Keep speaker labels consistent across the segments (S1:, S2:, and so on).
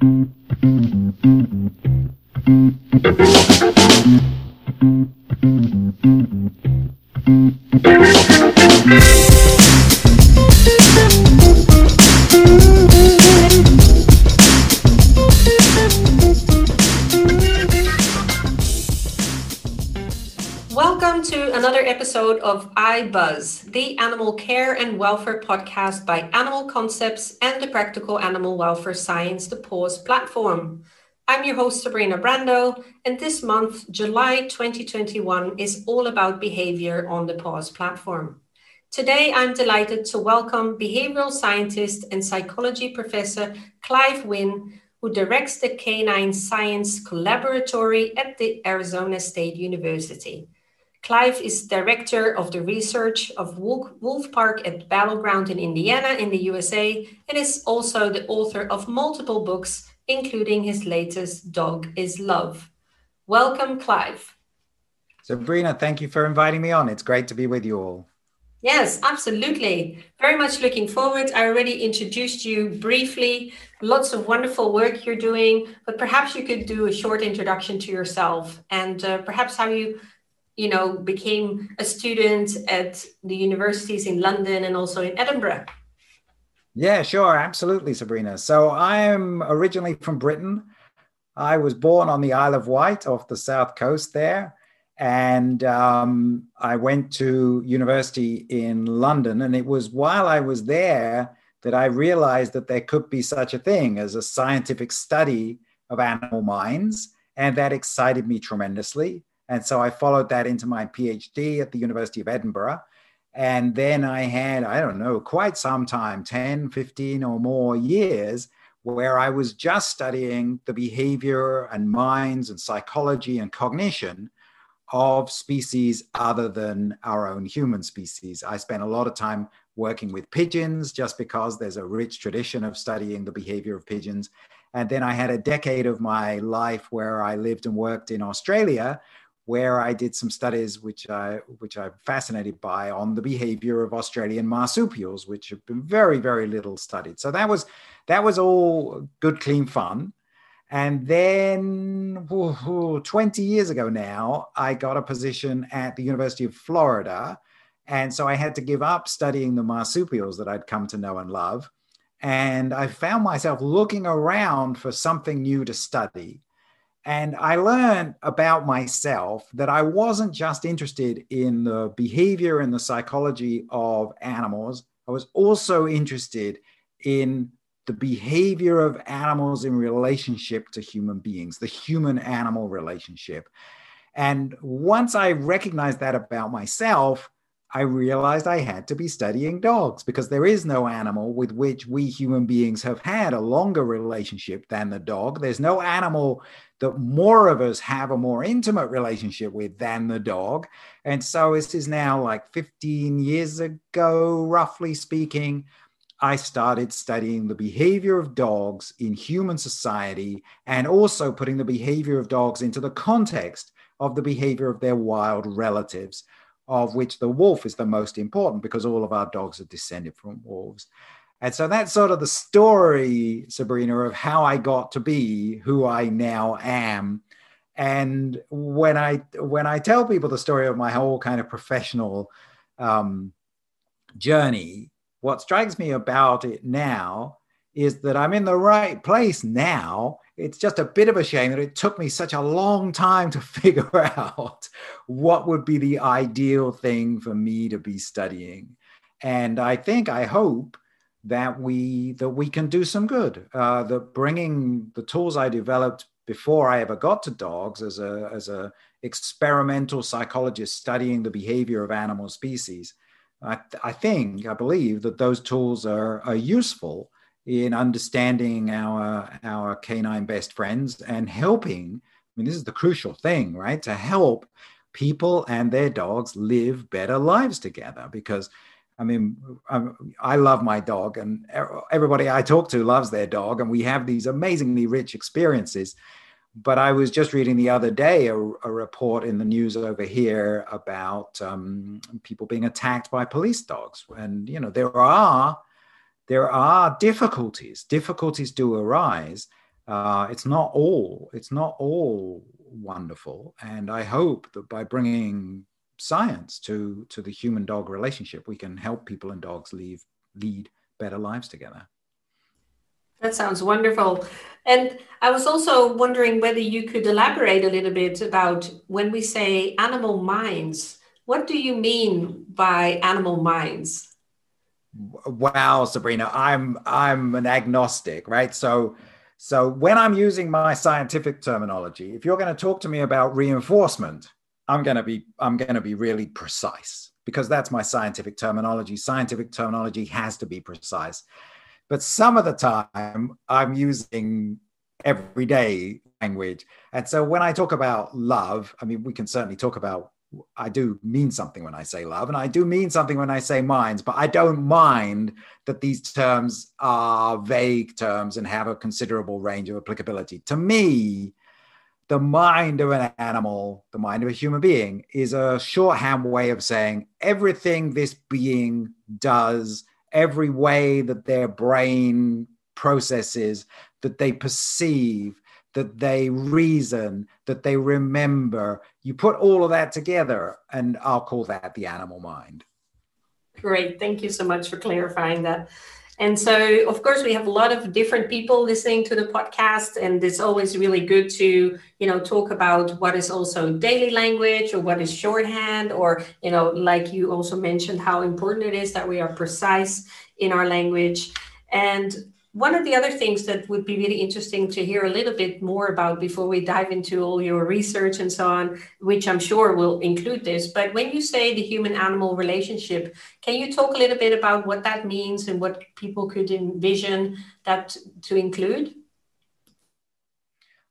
S1: Welcome to another episode of iBuzz, the animal care and welfare podcast by Animal Concepts and the Practical Animal Welfare Science, the PAWS platform. I'm your host, Sabrina Brando, and this month, July 2021, is all about behavior on the PAWS platform. Today, I'm delighted to welcome behavioral scientist and psychology professor Clive Wynne, who directs the Canine Science Collaboratory at the Arizona State University. Clive is director of the research of Wolf Park at Battle Ground in Indiana in the USA and is also the author of multiple books, including his latest, Dog is Love. Welcome, Clive.
S2: Sabrina, thank you for inviting me on. It's great to be with you all.
S1: Yes, absolutely. Very much looking forward. I already introduced you briefly. Lots of wonderful work you're doing, but perhaps you could do a short introduction to yourself and uh, perhaps how you you know, became a student at the universities in London and also in Edinburgh.
S2: Yeah, sure, absolutely, Sabrina. So I'm originally from Britain. I was born on the Isle of Wight off the south coast there. And um, I went to university in London. And it was while I was there that I realized that there could be such a thing as a scientific study of animal minds. And that excited me tremendously. And so I followed that into my PhD at the University of Edinburgh. And then I had, I don't know, quite some time 10, 15 or more years where I was just studying the behavior and minds and psychology and cognition of species other than our own human species. I spent a lot of time working with pigeons just because there's a rich tradition of studying the behavior of pigeons. And then I had a decade of my life where I lived and worked in Australia, where I did some studies which I which I'm fascinated by on the behavior of Australian marsupials, which have been very very little studied. So that was that was all good clean fun. And then 20 years ago now, I got a position at the University of Florida. And so I had to give up studying the marsupials that I'd come to know and love. And I found myself looking around for something new to study. And I learned about myself that I wasn't just interested in the behavior and the psychology of animals, I was also interested in the behavior of animals in relationship to human beings, the human animal relationship. And once I recognized that about myself, I realized I had to be studying dogs because there is no animal with which we human beings have had a longer relationship than the dog. There's no animal that more of us have a more intimate relationship with than the dog. And so this is now like 15 years ago, roughly speaking. I started studying the behavior of dogs in human society and also putting the behavior of dogs into the context of the behavior of their wild relatives of which the wolf is the most important because all of our dogs are descended from wolves. And so that's sort of the story, Sabrina, of how I got to be who I now am. And when I when I tell people the story of my whole kind of professional um, journey, what strikes me about it now is that I'm in the right place now it's just a bit of a shame that it took me such a long time to figure out what would be the ideal thing for me to be studying. And I think, I hope that we that we can do some good. Uh, that bringing the tools I developed before I ever got to dogs as a as a experimental psychologist studying the behavior of animal species, I, I think I believe that those tools are, are useful in understanding our our canine best friends and helping i mean this is the crucial thing right to help people and their dogs live better lives together because i mean i love my dog and everybody i talk to loves their dog and we have these amazingly rich experiences but i was just reading the other day a, a report in the news over here about um, people being attacked by police dogs and you know there are there are difficulties. Difficulties do arise, Uh, it's not all. It's not all wonderful. And I hope that by bringing science to to the human dog relationship, we can help people and dogs leave lead better lives together.
S1: That sounds wonderful. And I was also wondering whether you could elaborate a little bit about when we say animal minds, what do you mean by animal minds?
S2: Wow, Sabrina, I'm I'm an agnostic, right? So so when I'm using my scientific terminology, if you're going to talk to me about reinforcement, I'm going to be I'm going to be really precise because that's my scientific terminology. Scientific terminology has to be precise. But some of the time I'm using everyday language. And so when I talk about love, I mean, we can certainly talk about, I do mean something when I say love, and I do mean something when I say minds, but I don't mind that these terms are vague terms and have a considerable range of applicability. To me, the mind of an animal, the mind of a human being, is a shorthand way of saying everything this being does, every way that their brain processes, that they perceive, that they reason, that they remember. You put all of that together, and I'll call that the animal mind.
S1: Great. Thank you so much for clarifying that. And so, of course, we have a lot of different people listening to the podcast, and it's always really good to, you know, talk about what is also daily language or what is shorthand, or, you know, like you also mentioned, how important it is that we are precise in our language. And one of the other things that would be really interesting to hear a little bit more about before we dive into all your research and so on, which I'm sure will include this, but when you say the human animal relationship, can you talk a little bit about what that means and what people could envision that to include?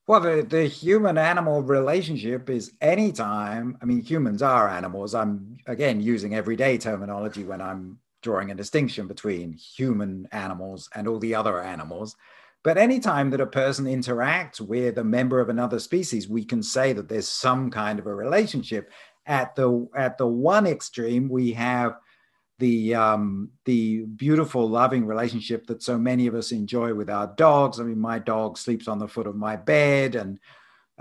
S2: Well, the, the human animal relationship is anytime, I mean, humans are animals. I'm again using everyday terminology when I'm drawing a distinction between human animals and all the other animals. But anytime that a person interacts with a member of another species, we can say that there's some kind of a relationship. At the at the one extreme, we have the um, the beautiful, loving relationship that so many of us enjoy with our dogs. I mean, my dog sleeps on the foot of my bed, and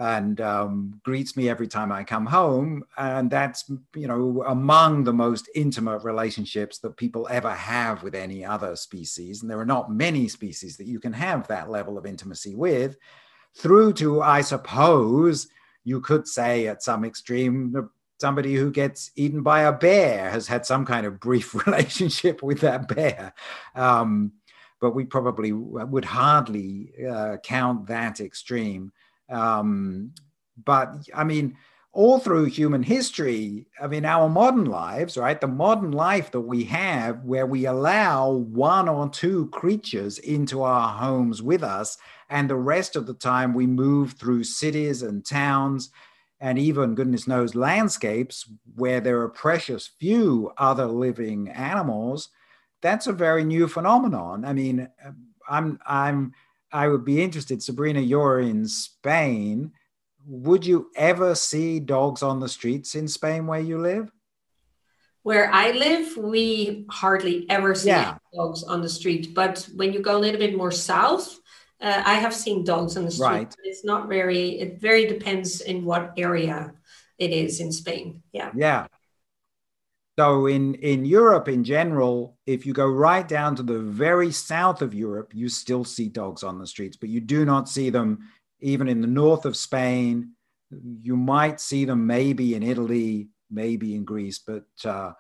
S2: and um, greets me every time I come home. And that's, you know, among the most intimate relationships that people ever have with any other species. And there are not many species that you can have that level of intimacy with, through to, I suppose, you could say at some extreme, somebody who gets eaten by a bear has had some kind of brief relationship with that bear. Um, but we probably would hardly uh, count that extreme um, but I mean, all through human history, I mean, our modern lives, right? The modern life that we have, where we allow one or two creatures into our homes with us, and the rest of the time we move through cities and towns and even, goodness knows, landscapes where there are precious few other living animals. That's a very new phenomenon. I mean, I'm, I'm, I would be interested, Sabrina, you're in Spain. Would you ever see dogs on the streets in Spain where you live?
S1: Where I live, we hardly ever see yeah. dogs on the street. But when you go a little bit more south, uh, I have seen dogs on the street. Right. It's not very, it very depends in what area it is in Spain. Yeah.
S2: Yeah. So in, in Europe in general, if you go right down to the very south of Europe, you still see dogs on the streets, but you do not see them even in the north of Spain. You might see them maybe in Italy, maybe in Greece, but uh,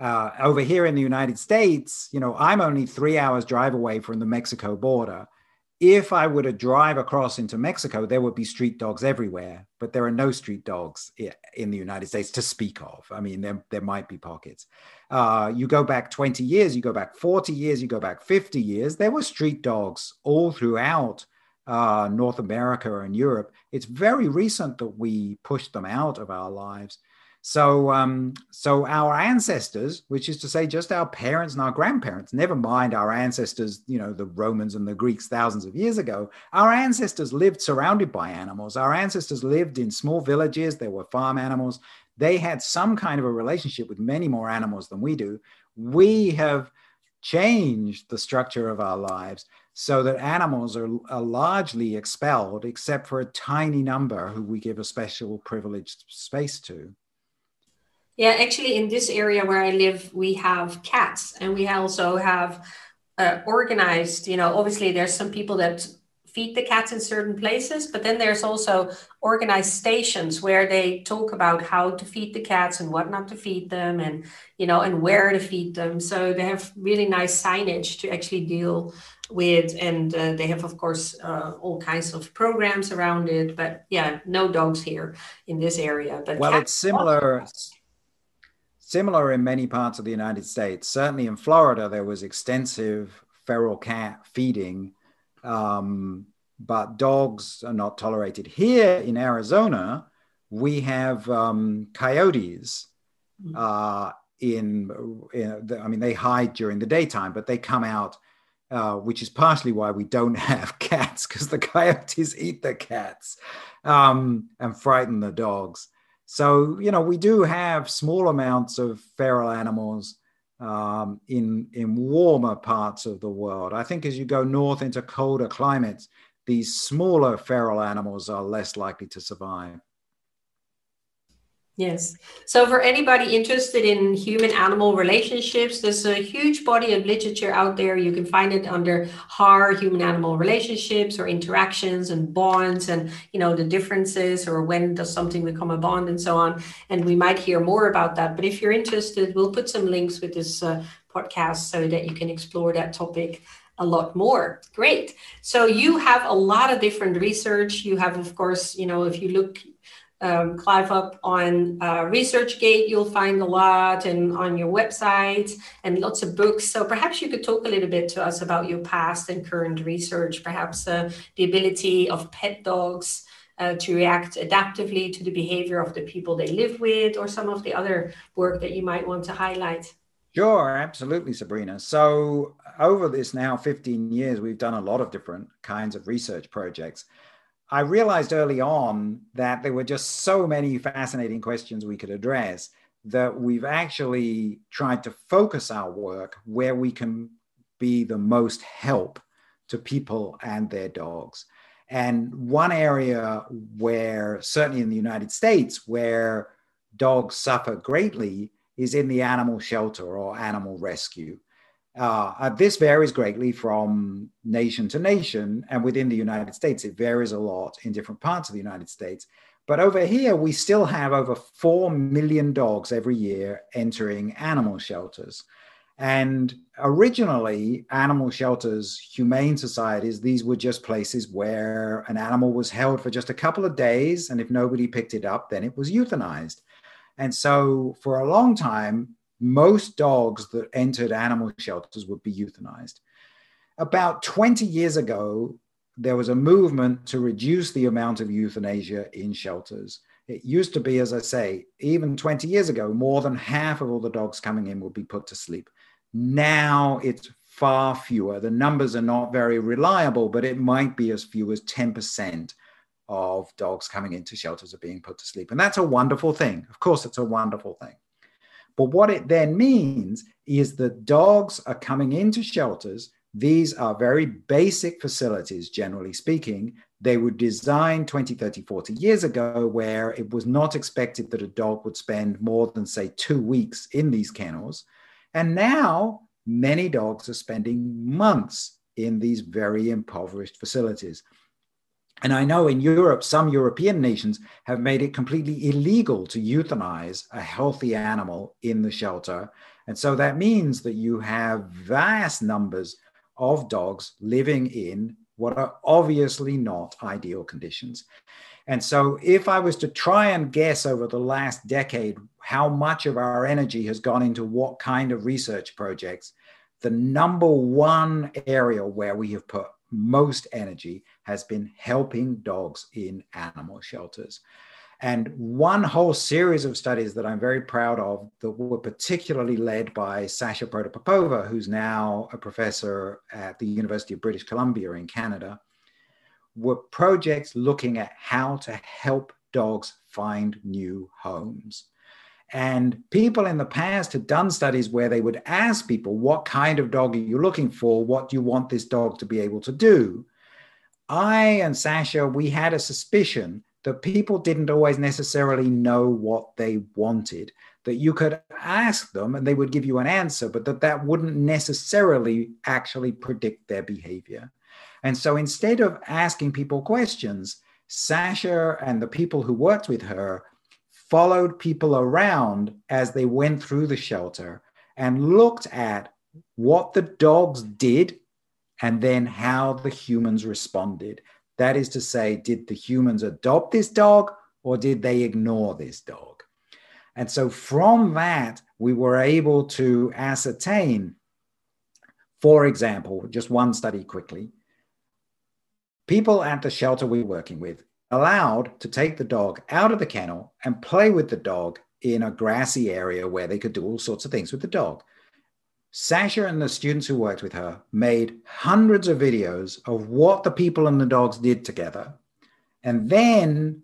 S2: uh, over here in the United States, you know, I'm only three hours drive away from the Mexico border if I were to drive across into Mexico, there would be street dogs everywhere, but there are no street dogs in the United States to speak of. I mean, there, there might be pockets. Uh, you go back 20 years, you go back 40 years, you go back 50 years, there were street dogs all throughout uh, North America and Europe. It's very recent that we pushed them out of our lives. So, um, so our ancestors, which is to say, just our parents and our grandparents, never mind our ancestors, you know, the Romans and the Greeks thousands of years ago, our ancestors lived surrounded by animals. Our ancestors lived in small villages. There were farm animals. They had some kind of a relationship with many more animals than we do. We have changed the structure of our lives so that animals are, are largely expelled, except for a tiny number who we give a special privileged space to.
S1: Yeah, actually, in this area where I live, we have cats, and we also have uh, organized. You know, obviously, there's some people that feed the cats in certain places, but then there's also organized stations where they talk about how to feed the cats and what not to feed them, and you know, and where to feed them. So they have really nice signage to actually deal with, and uh, they have, of course, uh, all kinds of programs around it. But yeah, no dogs here in this area. But
S2: well, it's similar. Similar in many parts of the United States. Certainly in Florida, there was extensive feral cat feeding um, but dogs are not tolerated. Here in Arizona, we have um, coyotes. Hmm. Uh, in, in the, I mean, they hide during the daytime, but they come out, uh, which is partially why we don't have cats because the coyotes eat the cats um, and frighten the dogs. So you know, we do have small amounts of feral animals um, in in warmer parts of the world. I think as you go north into colder climates, these smaller feral animals are less likely to survive.
S1: Yes. So, for anybody interested in human animal relationships, there's a huge body of literature out there. You can find it under HAR, human animal relationships or interactions and bonds and, you know, the differences or when does something become a bond and so on. And we might hear more about that. But if you're interested, we'll put some links with this uh, podcast so that you can explore that topic a lot more. Great. So you have a lot of different research. You have, of course, you know, if you look um, Clive up on uh, ResearchGate, you'll find a lot, and on your website, and lots of books. So perhaps you could talk a little bit to us about your past and current research, perhaps uh, the ability of pet dogs uh, to react adaptively to the behavior of the people they live with, or some of the other work that you might want to highlight.
S2: Sure, absolutely, Sabrina. So, over this now 15 years, we've done a lot of different kinds of research projects. I realized early on that there were just so many fascinating questions we could address that we've actually tried to focus our work where we can be the most help to people and their dogs. And one area where, certainly in the United States, where dogs suffer greatly is in the animal shelter or animal rescue. Uh, uh, this varies greatly from nation to nation, and within the United States, it varies a lot in different parts of the United States. But over here, we still have over 4 million dogs every year entering animal shelters. And originally, animal shelters, humane societies, these were just places where an animal was held for just a couple of days. And if nobody picked it up, then it was euthanized. And so, for a long time, most dogs that entered animal shelters would be euthanized. About 20 years ago, there was a movement to reduce the amount of euthanasia in shelters. It used to be, as I say, even 20 years ago, more than half of all the dogs coming in would be put to sleep. Now it's far fewer. The numbers are not very reliable, but it might be as few as 10% of dogs coming into shelters are being put to sleep. And that's a wonderful thing. Of course, it's a wonderful thing. But what it then means is that dogs are coming into shelters. These are very basic facilities, generally speaking. They were designed 20, 30, 40 years ago where it was not expected that a dog would spend more than, say, two weeks in these kennels. And now many dogs are spending months in these very impoverished facilities. And I know in Europe, some European nations have made it completely illegal to euthanize a healthy animal in the shelter. And so that means that you have vast numbers of dogs living in what are obviously not ideal conditions. And so, if I was to try and guess over the last decade how much of our energy has gone into what kind of research projects, the number one area where we have put most energy has been helping dogs in animal shelters. And one whole series of studies that I'm very proud of that were particularly led by Sasha Protopopova, who's now a professor at the University of British Columbia in Canada, were projects looking at how to help dogs find new homes. And people in the past had done studies where they would ask people, What kind of dog are you looking for? What do you want this dog to be able to do? I and Sasha, we had a suspicion that people didn't always necessarily know what they wanted, that you could ask them and they would give you an answer, but that that wouldn't necessarily actually predict their behavior. And so instead of asking people questions, Sasha and the people who worked with her followed people around as they went through the shelter and looked at what the dogs did and then how the humans responded. That is to say, did the humans adopt this dog or did they ignore this dog? And so from that, we were able to ascertain, for example, just one study quickly, people at the shelter we were working with allowed to take the dog out of the kennel and play with the dog in a grassy area where they could do all sorts of things with the dog. Sasha and the students who worked with her made hundreds of videos of what the people and the dogs did together. And then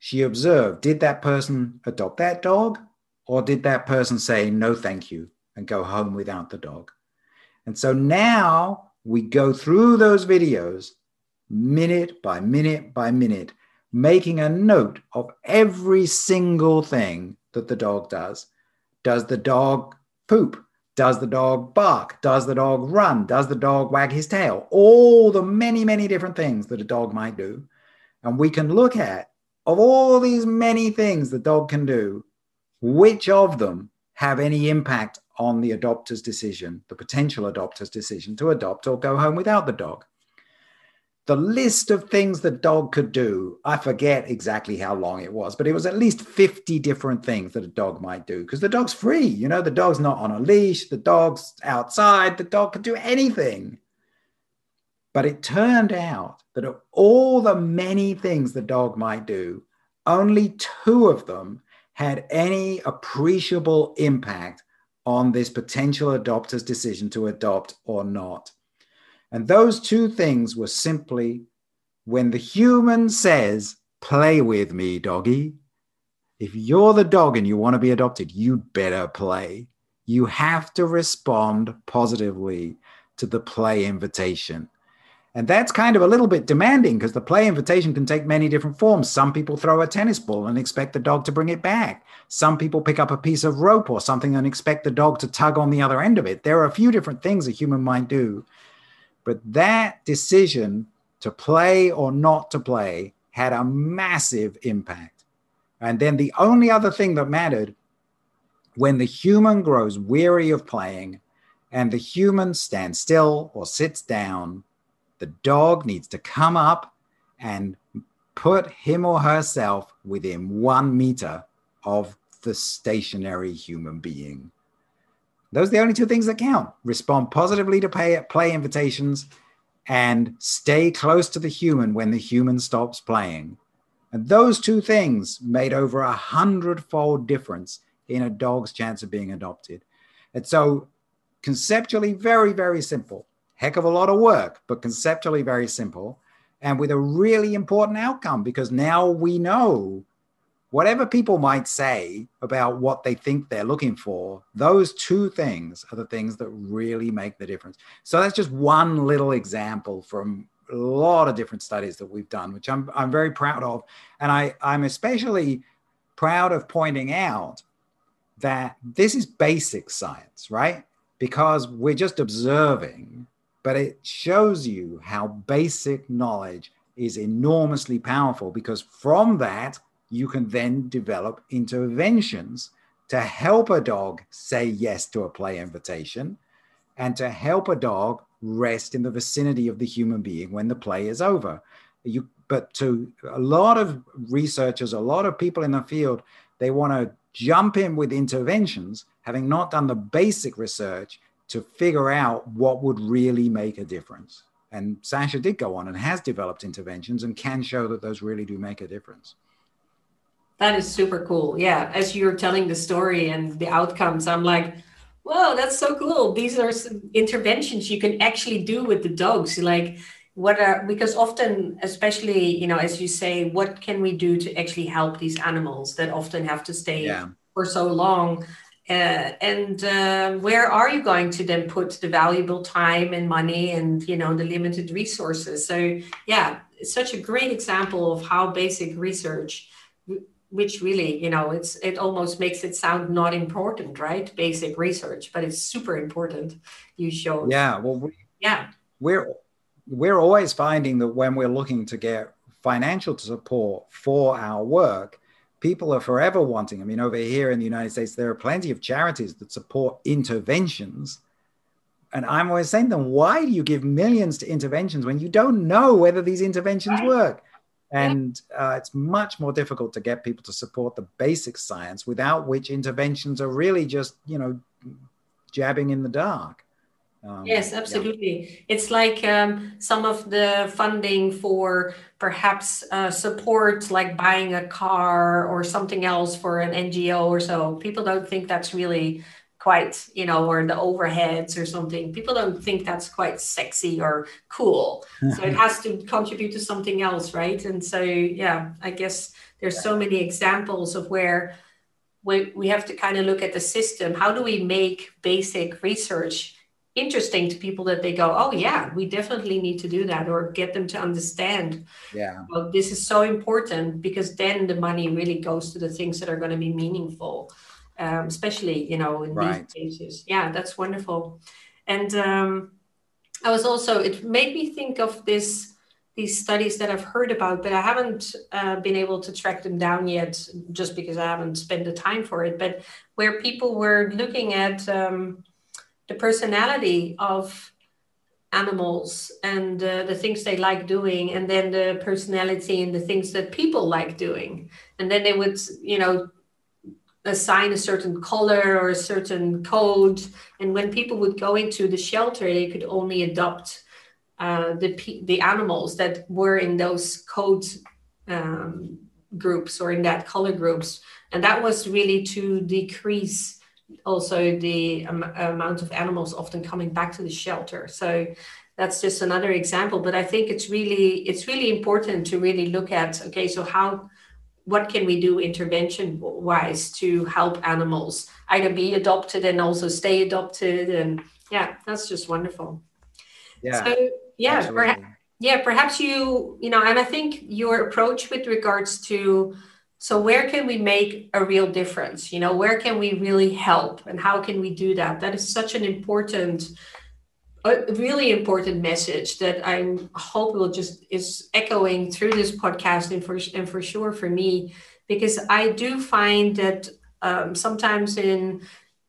S2: she observed did that person adopt that dog? Or did that person say no thank you and go home without the dog? And so now we go through those videos minute by minute by minute making a note of every single thing that the dog does. Does the dog poop does the dog bark? Does the dog run? Does the dog wag his tail? All the many many different things that a dog might do. And we can look at of all these many things the dog can do, which of them have any impact on the adopter's decision, the potential adopter's decision to adopt or go home without the dog? The list of things the dog could do, I forget exactly how long it was, but it was at least 50 different things that a dog might do because the dog's free. You know, the dog's not on a leash, the dog's outside, the dog could do anything. But it turned out that of all the many things the dog might do, only two of them had any appreciable impact on this potential adopter's decision to adopt or not. And those two things were simply when the human says, Play with me, doggy. If you're the dog and you want to be adopted, you better play. You have to respond positively to the play invitation. And that's kind of a little bit demanding because the play invitation can take many different forms. Some people throw a tennis ball and expect the dog to bring it back. Some people pick up a piece of rope or something and expect the dog to tug on the other end of it. There are a few different things a human might do. But that decision to play or not to play had a massive impact. And then the only other thing that mattered when the human grows weary of playing and the human stands still or sits down the dog needs to come up and put him or herself within one meter of the stationary human being. Those are the only two things that count. Respond positively to pay, play invitations and stay close to the human when the human stops playing. And those two things made over a hundredfold difference in a dog's chance of being adopted. And so, conceptually, very, very simple heck of a lot of work, but conceptually very simple and with a really important outcome because now we know whatever people might say about what they think they're looking for, those two things are the things that really make the difference. So that's just one little example from a lot of different studies that we've done, which I'm, I'm very proud of. And I, I'm especially proud of pointing out that this is basic science, right? Because we're just observing but it shows you how basic knowledge is enormously powerful because from that, you can then develop interventions to help a dog say yes to a play invitation and to help a dog rest in the vicinity of the human being when the play is over. You, but to a lot of researchers, a lot of people in the field, they want to jump in with interventions, having not done the basic research to figure out what would really make a difference. And Sasha did go on and has developed interventions and can show that those really do make a difference.
S1: That is super cool. Yeah. As you're telling the story and the outcomes, I'm like, whoa, that's so cool. These are some interventions you can actually do with the dogs. Like, what are, because often, especially, you know, as you say, what can we do to actually help these animals that often have to stay yeah. for so long. Uh, and uh, where are you going to then put the valuable time and money and you know the limited resources so yeah it's such a great example of how basic research which really you know it's it almost makes it sound not important right basic research but it's super important you show
S2: yeah well we,
S1: yeah
S2: we're we're always finding that when we're looking to get financial support for our work people are forever wanting. I mean, over here in the United States, there are plenty of charities that support interventions. And I'm always saying to them, why do you give millions to interventions when you don't know whether these interventions work? And uh, it's much more difficult to get people to support the basic science without which interventions are really just, you know, jabbing in the dark.
S1: Um, yes, absolutely. Yeah. It's like um, some of the funding for perhaps uh, support, like buying a car or something else for an NGO or so. People don't think that's really quite, you know, or the overheads or something. People don't think that's quite sexy or cool. so it mm-hmm. has to contribute to something else, right? And so, yeah, I guess there's so many examples of where we, we have to kind of look at the system. How do we make basic research? interesting to people that they go, oh yeah, we definitely need to do that, or get them to understand.
S2: Yeah,
S1: well, this is so important because then the money really goes to the things that are going to be meaningful, um, especially you know in right. these cases. Yeah, that's wonderful. And um, I was also it made me think of this these studies that I've heard about, but I haven't uh, been able to track them down yet, just because I haven't spent the time for it. But where people were looking at um, the personality of animals and uh, the things they like doing and then the personality and the things that people like doing and then they would you know assign a certain color or a certain code and when people would go into the shelter they could only adopt uh, the the animals that were in those code um, groups or in that color groups and that was really to decrease also the amount of animals often coming back to the shelter. So that's just another example. But I think it's really it's really important to really look at okay, so how what can we do intervention wise to help animals either be adopted and also stay adopted and yeah that's just wonderful
S2: yeah
S1: so yeah perhaps, yeah perhaps you you know and i think your approach with regards to so where can we make a real difference? You know, where can we really help and how can we do that? That is such an important a really important message that I hope will just is echoing through this podcast and for and for sure for me because I do find that um, sometimes in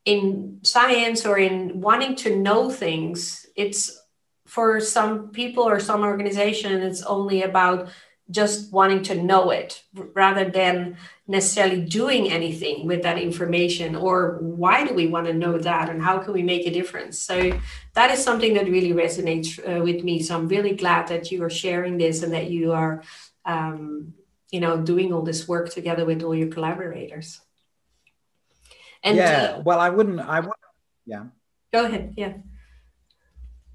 S1: in science or in wanting to know things, it's for some people or some organization, it's only about just wanting to know it rather than necessarily doing anything with that information or why do we want to know that and how can we make a difference? So that is something that really resonates uh, with me. So i'm really glad that you are sharing this and that you are um, you know doing all this work together with all your collaborators.
S2: And yeah uh, well i wouldn't i would yeah.
S1: Go ahead yeah.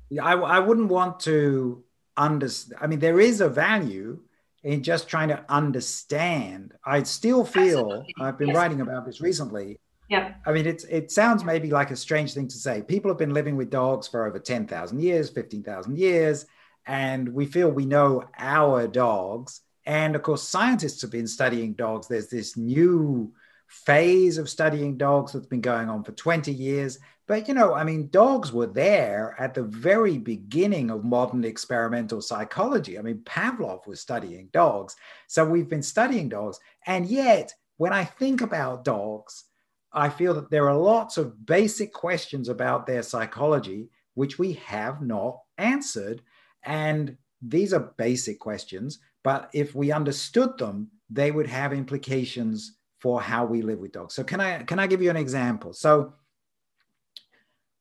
S2: Yeah I, I wouldn't want to understand i mean there is a value in just trying to understand. I still feel Absolutely. I've been yes. writing about this recently.
S1: Yeah.
S2: I mean, it's it sounds maybe like a strange thing to say. People have been living with dogs for over 10,000 years, 15,000 years, and we feel we know our dogs. And of course, scientists have been studying dogs. There's this new phase of studying dogs that's been going on for 20 years. But, you know, I mean, dogs were there at the very beginning of modern experimental psychology. I mean, Pavlov was studying dogs. So we've been studying dogs. And yet, when I think about dogs, I feel that there are lots of basic questions about their psychology which we have not answered. And these are basic questions, but if we understood them, they would have implications for how we live with dogs. So can I can I give you an example? So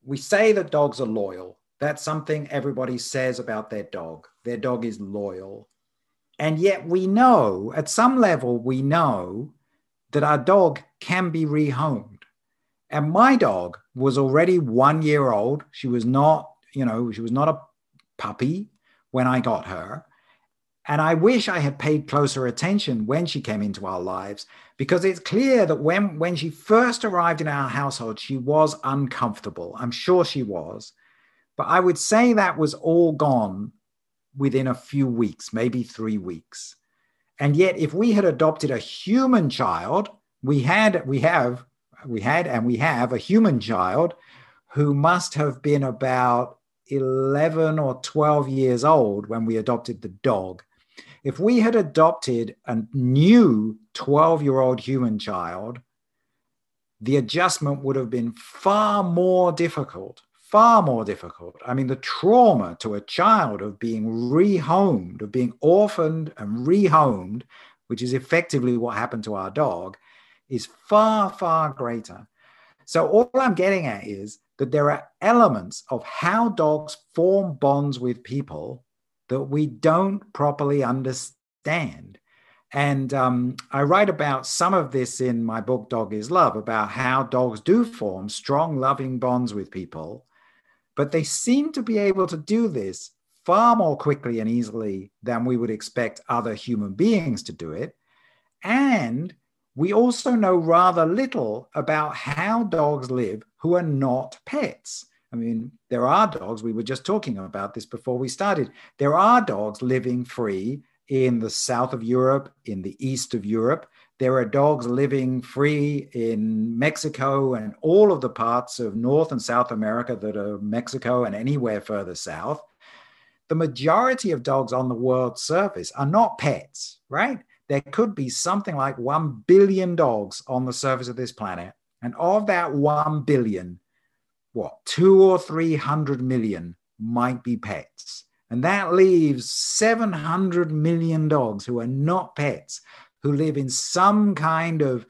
S2: we say that dogs are loyal. That's something everybody says about their dog. Their dog is loyal. And yet we know, at some level, we know that our dog can be rehomed. And my dog was already one year old. She was not, you know, she was not a puppy when I got her. And I wish I had paid closer attention when she came into our lives because it's clear that when, when she first arrived in our household, she was uncomfortable. I'm sure she was. But I would say that was all gone within a few weeks, maybe three weeks. And yet, if we had adopted a human child, we had, we have, we had, and we have a human child who must have been about 11 or 12 years old when we adopted the dog. If we had adopted a new 12 year old human child, the adjustment would have been far more difficult, far more difficult. I mean, the trauma to a child of being rehomed, of being orphaned and rehomed, which is effectively what happened to our dog, is far, far greater. So, all I'm getting at is that there are elements of how dogs form bonds with people that we don't properly understand. And um, I write about some of this in my book, Dog is Love, about how dogs do form strong, loving bonds with people, but they seem to be able to do this far more quickly and easily than we would expect other human beings to do it. And we also know rather little about how dogs live who are not pets. I mean, there are dogs, we were just talking about this before we started. There are dogs living free in the south of Europe, in the east of Europe. There are dogs living free in Mexico and all of the parts of North and South America that are Mexico and anywhere further south. The majority of dogs on the world's surface are not pets, right? There could be something like 1 billion dogs on the surface of this planet. And of that 1 billion, what, two or 300 million might be pets. And that leaves 700 million dogs who are not pets, who live in some kind of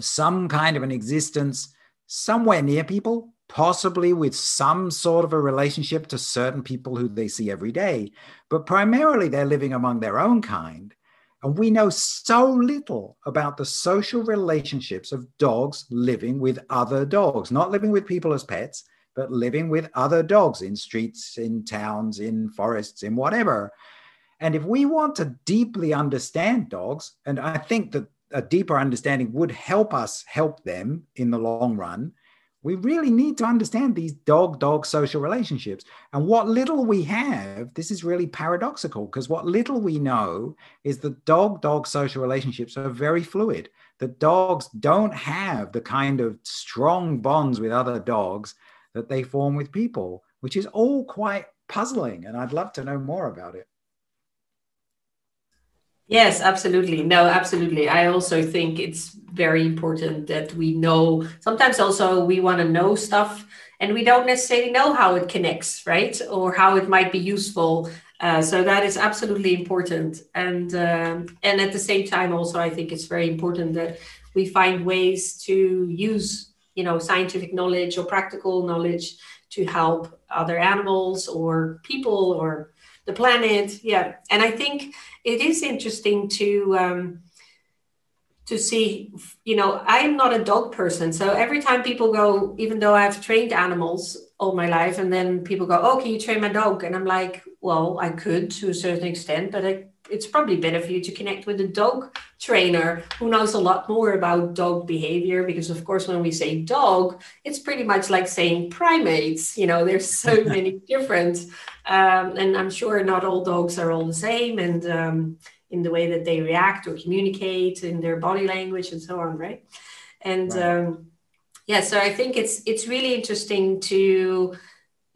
S2: some kind of an existence somewhere near people, possibly with some sort of a relationship to certain people who they see every day, but primarily they're living among their own kind. And we know so little about the social relationships of dogs living with other dogs, not living with people as pets, but living with other dogs in streets, in towns, in forests, in whatever. And if we want to deeply understand dogs, and I think that a deeper understanding would help us help them in the long run, we really need to understand these dog dog social relationships. And what little we have, this is really paradoxical because what little we know is that dog dog social relationships are very fluid. That dogs don't have the kind of strong bonds with other dogs that they form with people, which is all quite puzzling. And I'd love to know more about it.
S1: Yes, absolutely. No, absolutely. I also think it's very important that we know. Sometimes also we want to know stuff and we don't necessarily know how it connects, right? Or how it might be useful. Uh, so that is absolutely important. And um, and at the same time, also I think it's very important that we find ways to use, you know, scientific knowledge or practical knowledge to help other animals or people or the planet. Yeah, and I think it is interesting to um, to see. You know, I am not a dog person, so every time people go, even though I've trained animals all my life, and then people go, "Oh, can you train my dog?" and I'm like, "Well, I could to a certain extent, but I it's probably better for you to connect with a dog trainer who knows a lot more about dog behavior because of course when we say dog it's pretty much like saying primates you know there's so many different um, and i'm sure not all dogs are all the same and um, in the way that they react or communicate in their body language and so on right and right. Um, yeah so i think it's it's really interesting to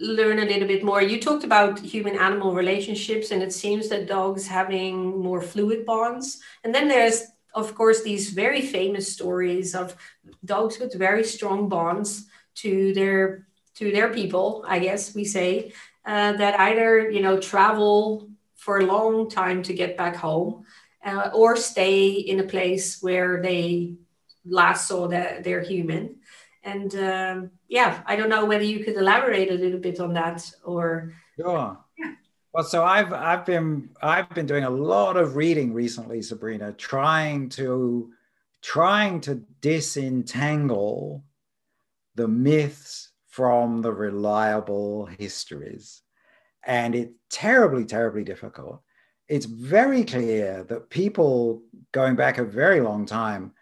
S1: learn a little bit more. You talked about human animal relationships, and it seems that dogs having more fluid bonds. And then there's, of course, these very famous stories of dogs with very strong bonds to their to their people, I guess we say, uh, that either you know travel for a long time to get back home, uh, or stay in a place where they last saw that they're human. And um, yeah, I don't know whether you could elaborate a little bit on that or.
S2: Sure. Yeah. Well, so I've I've been I've been doing a lot of reading recently, Sabrina, trying to trying to disentangle the myths from the reliable histories, and it's terribly terribly difficult. it's very clear that people going back a very long time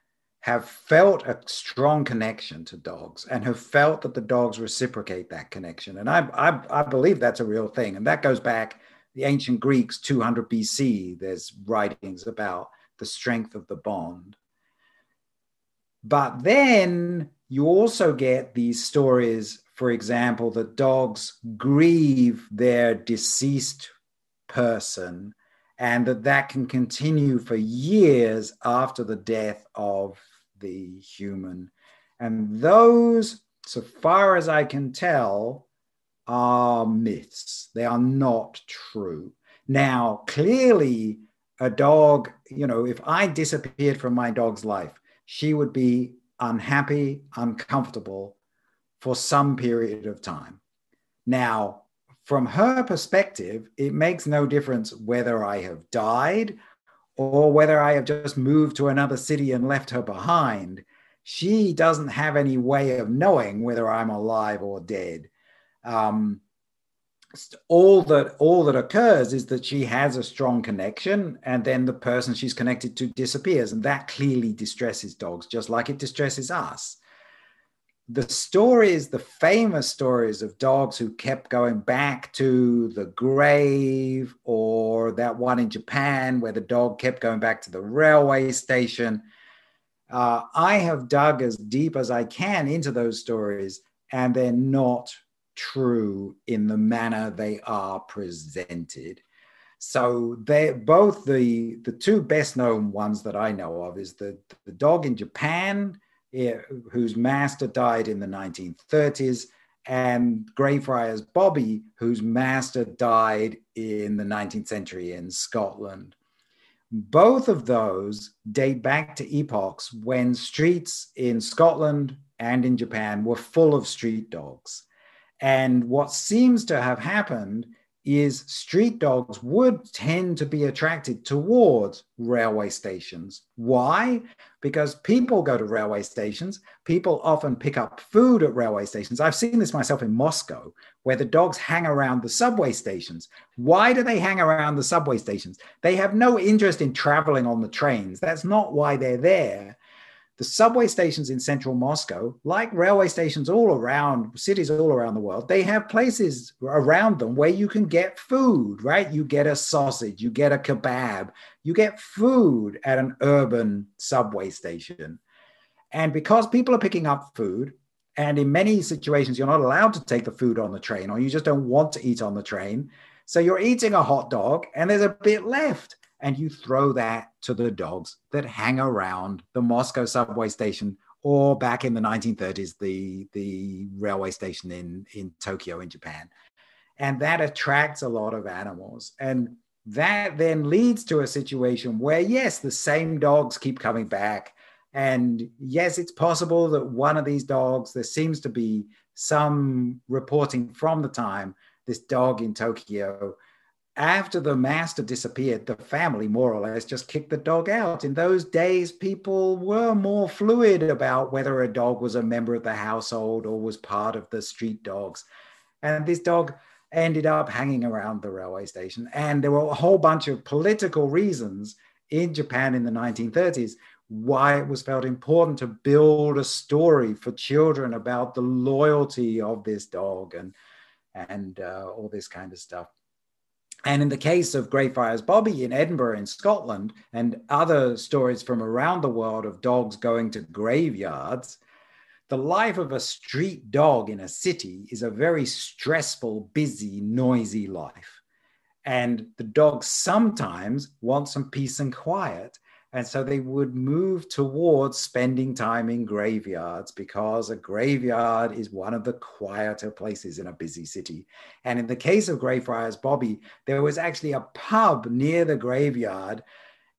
S2: have felt a strong connection to dogs and have felt that the dogs reciprocate that connection. And I, I, I believe that's a real thing. And that goes back the ancient Greeks, 200 BC. There's writings about the strength of the bond. But then you also get these stories, for example, that dogs grieve their deceased person and that that can continue for years after the death of the human. And those, so far as I can tell, are myths. They are not true. Now, clearly, a dog, you know, if I disappeared from my dog's life, she would be unhappy, uncomfortable for some period of time. Now, from her perspective, it makes no difference whether I have died or whether I have just moved to another city and left her behind, she doesn't have any way of knowing whether I'm alive or dead. Um, all that all that occurs is that she has a strong connection and then the person she's connected to disappears and that clearly distresses dogs just like it distresses us the stories, the famous stories of dogs who kept going back to the grave, or that one in Japan where the dog kept going back to the railway station. Uh, I have dug as deep as I can into those stories, and they're not true in the manner they are presented. So they both the the two best known ones that I know of is the the dog in Japan whose master died in the 1930s, and Greyfriars Bobby, whose master died in the 19th century in Scotland. Both of those date back to epochs when streets in Scotland and in Japan were full of street dogs. And what seems to have happened is street dogs would tend to be attracted towards railway stations. Why? Because people go to railway stations. People often pick up food at railway stations. I've seen this myself in Moscow, where the dogs hang around the subway stations. Why do they hang around the subway stations? They have no interest in traveling on the trains. That's not why they're there the subway stations in central Moscow, like railway stations all around cities all around the world, they have places around them where you can get food, right? You get a sausage, you get a kebab, you get food at an urban subway station. And because people are picking up food, and in many situations, you're not allowed to take the food on the train, or you just don't want to eat on the train. So you're eating a hot dog, and there's a bit left and you throw that to the dogs that hang around the Moscow subway station or back in the 1930s, the, the railway station in, in Tokyo in Japan. And that attracts a lot of animals. And that then leads to a situation where, yes, the same dogs keep coming back. And yes, it's possible that one of these dogs, there seems to be some reporting from the time, this dog in Tokyo after the master disappeared, the family more or less just kicked the dog out. In those days, people were more fluid about whether a dog was a member of the household or was part of the street dogs. And this dog ended up hanging around the railway station. And there were a whole bunch of political reasons in Japan in the 1930s why it was felt important to build a story for children about the loyalty of this dog and and uh, all this kind of stuff. And in the case of Greyfriars Bobby in Edinburgh, in Scotland, and other stories from around the world of dogs going to graveyards, the life of a street dog in a city is a very stressful, busy, noisy life. And the dogs sometimes want some peace and quiet. And so they would move towards spending time in graveyards because a graveyard is one of the quieter places in a busy city. And in the case of Greyfriars Bobby, there was actually a pub near the graveyard.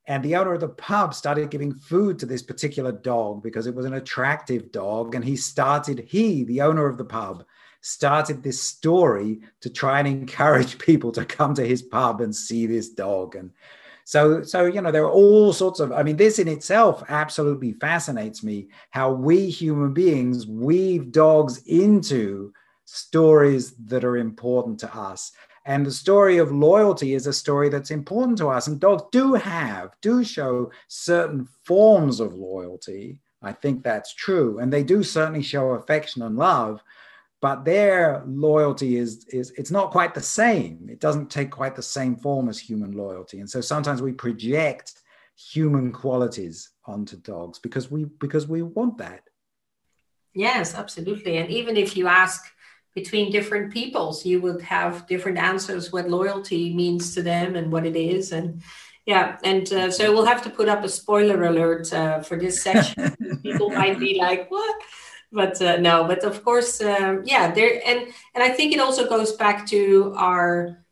S2: And the owner of the pub started giving food to this particular dog because it was an attractive dog. And he started, he, the owner of the pub, started this story to try and encourage people to come to his pub and see this dog. And so, so you know, there are all sorts of. I mean, this in itself absolutely fascinates me. How we human beings weave dogs into stories that are important to us. And the story of loyalty is a story that's important to us. And dogs do have, do show certain forms of loyalty. I think that's true. And they do certainly show affection and love, but their loyalty is, is it's not quite the same. It doesn't take quite the same form as human loyalty. And so sometimes we project human qualities onto dogs because we because we want that.
S1: Yes, absolutely. And even if you ask between different peoples you would have different answers what loyalty means to them and what it is and yeah and uh, so we'll have to put up a spoiler alert uh, for this section people might be like what but uh, no but of course um, yeah there and and i think it also goes back to our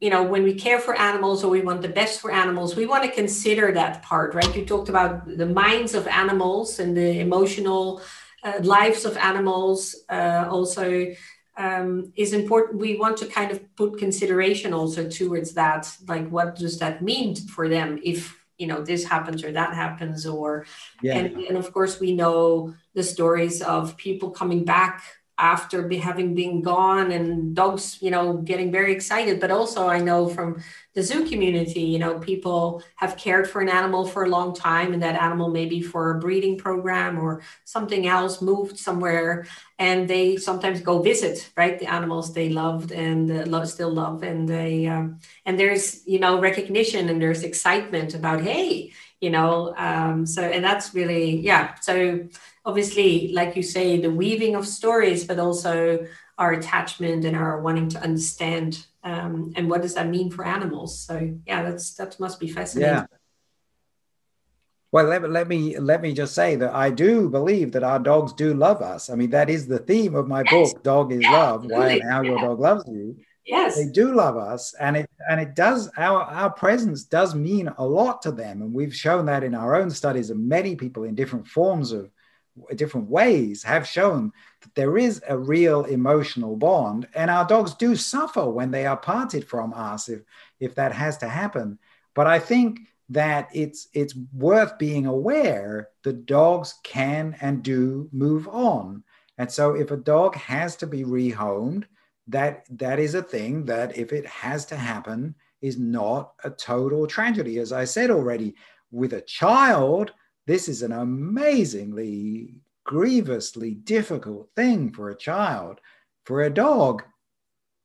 S1: you know when we care for animals or we want the best for animals we want to consider that part right you talked about the minds of animals and the emotional uh, lives of animals uh, also um, is important. We want to kind of put consideration also towards that, like what does that mean for them if you know this happens or that happens, or yeah. and, and of course we know the stories of people coming back after be, having been gone and dogs you know getting very excited. But also i know from the zoo community you know people have cared for an animal for a long time and that animal maybe for a breeding program or something else moved somewhere. And they sometimes go visit right the animals they loved and uh, love, still love. And they um, and there's you know recognition and there's excitement about hey you know um, so and that's really yeah. So obviously, like you say, the weaving of stories, but also our attachment and our wanting to understand um, and what does that mean for animals. So yeah, that's that must be fascinating. Yeah.
S2: Well, let, let me let me just say that I do believe that our dogs do love us. I mean, that is the theme of my yes. book, "Dog Is yeah, Love: Why and How Your Dog Loves You."
S1: Yes,
S2: they do love us, and it and it does. Our our presence does mean a lot to them, and we've shown that in our own studies of many people in different forms of different ways have shown that there is a real emotional bond. And our dogs do suffer when they are parted from us if if that has to happen. But i think that it's it's worth being aware that dogs can and do move on. And so if a dog has to be rehomed that that is a thing that if it has to happen is not a total tragedy. As i said already with a child this is an amazingly grievously difficult thing for a child. For a dog,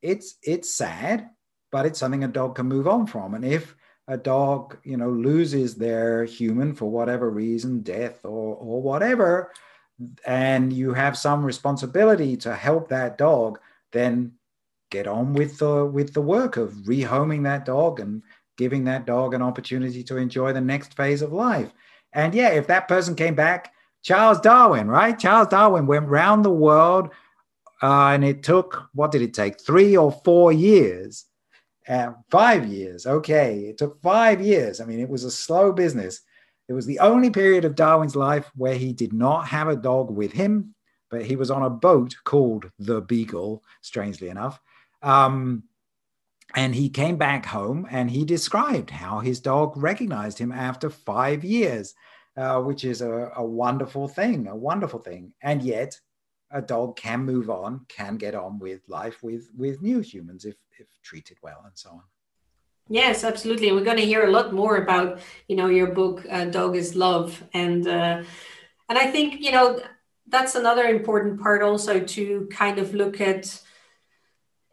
S2: it's it's sad, but it's something a dog can move on from. And if a dog, you know, loses their human for whatever reason, death or or whatever, and you have some responsibility to help that dog, then get on with the with the work of rehoming that dog and giving that dog an opportunity to enjoy the next phase of life. And yeah, if that person came back, Charles Darwin, right? Charles Darwin went round the world uh, and it took, what did it take? Three or four years. Uh, five years. Okay. It took five years. I mean, it was a slow business. It was the only period of Darwin's life where he did not have a dog with him, but he was on a boat called the Beagle, strangely enough. Um, and he came back home and he described how his dog recognized him after five years, uh, which is a, a wonderful thing, a wonderful thing. And yet, a dog can move on, can get on with life with with new humans if if treated well and so on.
S1: Yes, absolutely. And we're going to hear a lot more about you know your book, uh, Dog is Love, and uh, and I think you know that's another important part also to kind of look at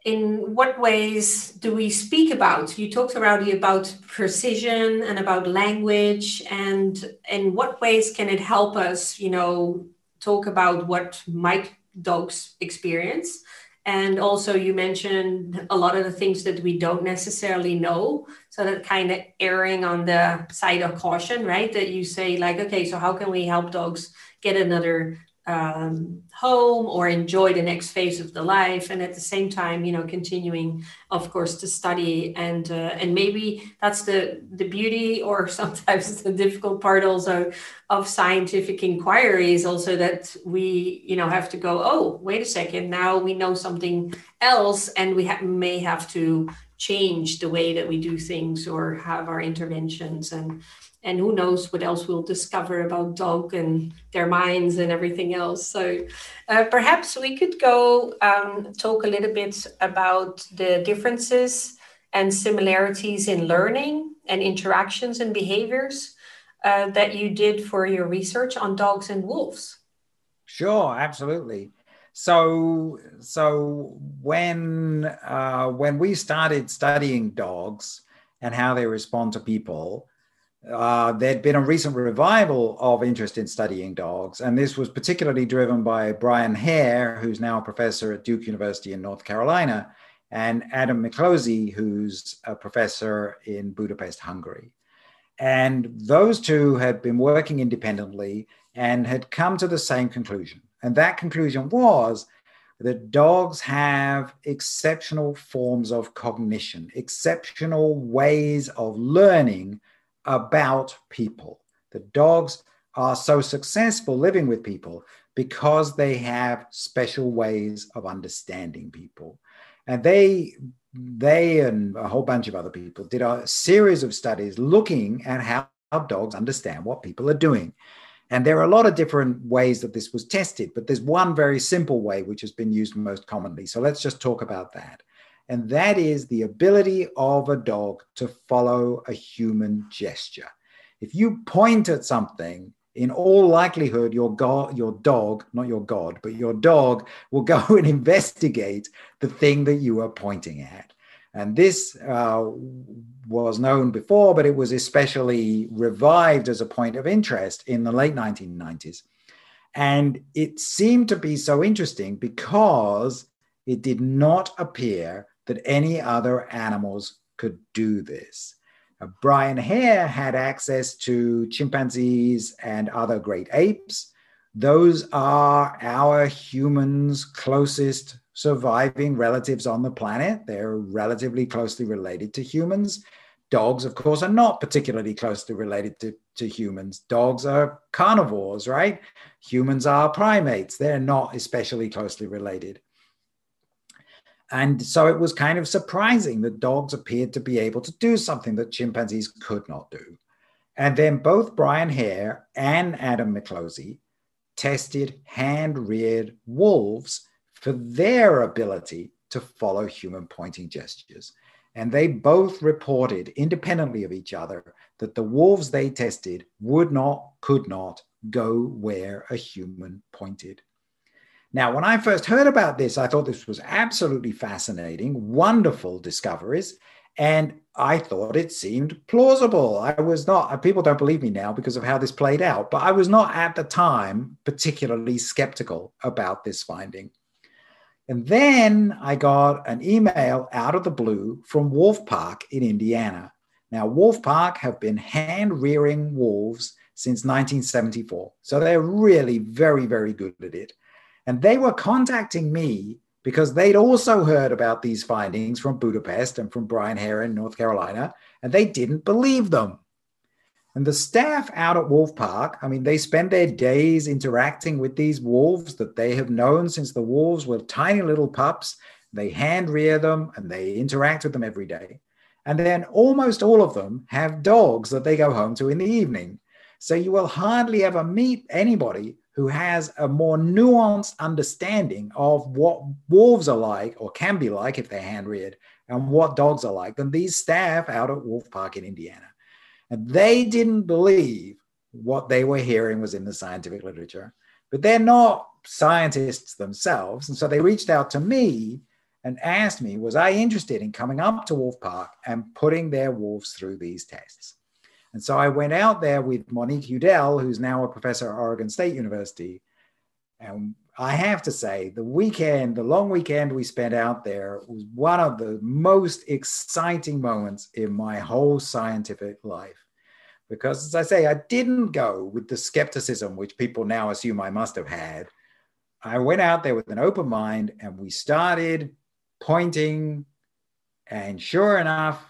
S1: in what ways do we speak about? You talked already about precision and about language and in what ways can it help us you know talk about what might dogs experience? And also you mentioned a lot of the things that we don't necessarily know so that kind of erring on the side of caution right? That you say like okay so how can we help dogs get another um, home or enjoy the next phase of the life and at the same time you know continuing of course to study and uh, and maybe that's the the beauty or sometimes the difficult part also of scientific inquiry is also that we you know have to go oh wait a second now we know something else and we ha- may have to change the way that we do things or have our interventions and and who knows what else we'll discover about dog and their minds and everything else. So uh, perhaps we could go um, talk a little bit about the differences and similarities in learning and interactions and behaviors uh, that you did for your research on dogs and wolves.
S2: Sure absolutely. So so when uh, when we started studying dogs and how they respond to people uh, there'd been a recent revival of interest in studying dogs, and this was particularly driven by Brian Hare, who's now a professor at Duke University in North Carolina, and Adam Miklosi, who's a professor in Budapest, Hungary. And those two had been working independently and had come to the same conclusion. And that conclusion was that dogs have exceptional forms of cognition, exceptional ways of learning about people. The dogs are so successful living with people because they have special ways of understanding people. And they they and a whole bunch of other people did a series of studies looking at how, dogs understand what people are doing. And there are a lot of different ways that this was tested, but there's one very simple way which has been used most commonly. So let's just talk about that and that is the ability of a dog to follow a human gesture. If you point at something, in all likelihood, your, your dog, not your God, but your dog will go and investigate the thing that you are pointing at. And this uh, was known before, but it was especially revived as a point of interest in the late 1990s. And it seemed to be so interesting because it did not appear that any other animals could do this. Brian Hare had access to chimpanzees and other great apes. Those are our humans' closest surviving relatives on the planet. They're relatively closely related to humans. Dogs, of course, are not particularly closely related to, to humans. Dogs are carnivores, right? Humans are primates. They're not especially closely related. And so it was kind of surprising that dogs appeared to be able to do something that chimpanzees could not do. And then both Brian Hare and Adam Miklosi tested hand reared wolves for their ability to follow human pointing gestures. And they both reported independently of each other that the wolves they tested would not, could not go where a human pointed. Now, when I first heard about this, I thought this was absolutely fascinating, wonderful discoveries. And I thought it seemed plausible. I was not, uh, people don't believe me now because of how this played out, but I was not at the time particularly skeptical about this finding. And then I got an email out of the blue from Wolf Park in Indiana. Now, Wolf Park have been hand rearing wolves since 1974. So they're really very, very good at it. And they were contacting me because they'd also heard about these findings from Budapest and from Brian Hare in North Carolina, and they didn't believe them. And the staff out at Wolf Park, I mean, they spend their days interacting with these wolves that they have known since the wolves were tiny little pups. They hand rear them and they interact with them every day. And then almost all of them have dogs that they go home to in the evening. So you will hardly ever meet anybody who has a more nuanced understanding of what wolves are like or can be like if they're hand reared and what dogs are like than these staff out at Wolf Park in Indiana. And they didn't believe what they were hearing was in the scientific literature, but they're not scientists themselves. And so they reached out to me and asked me, was I interested in coming up to Wolf Park and putting their wolves through these tests? And so I went out there with Monique Udell, who's now a professor at Oregon State University. And I have to say, the weekend, the long weekend we spent out there was one of the most exciting moments in my whole scientific life. Because, as I say, I didn't go with the skepticism which people now assume I must have had. I went out there with an open mind and we started pointing. And sure enough,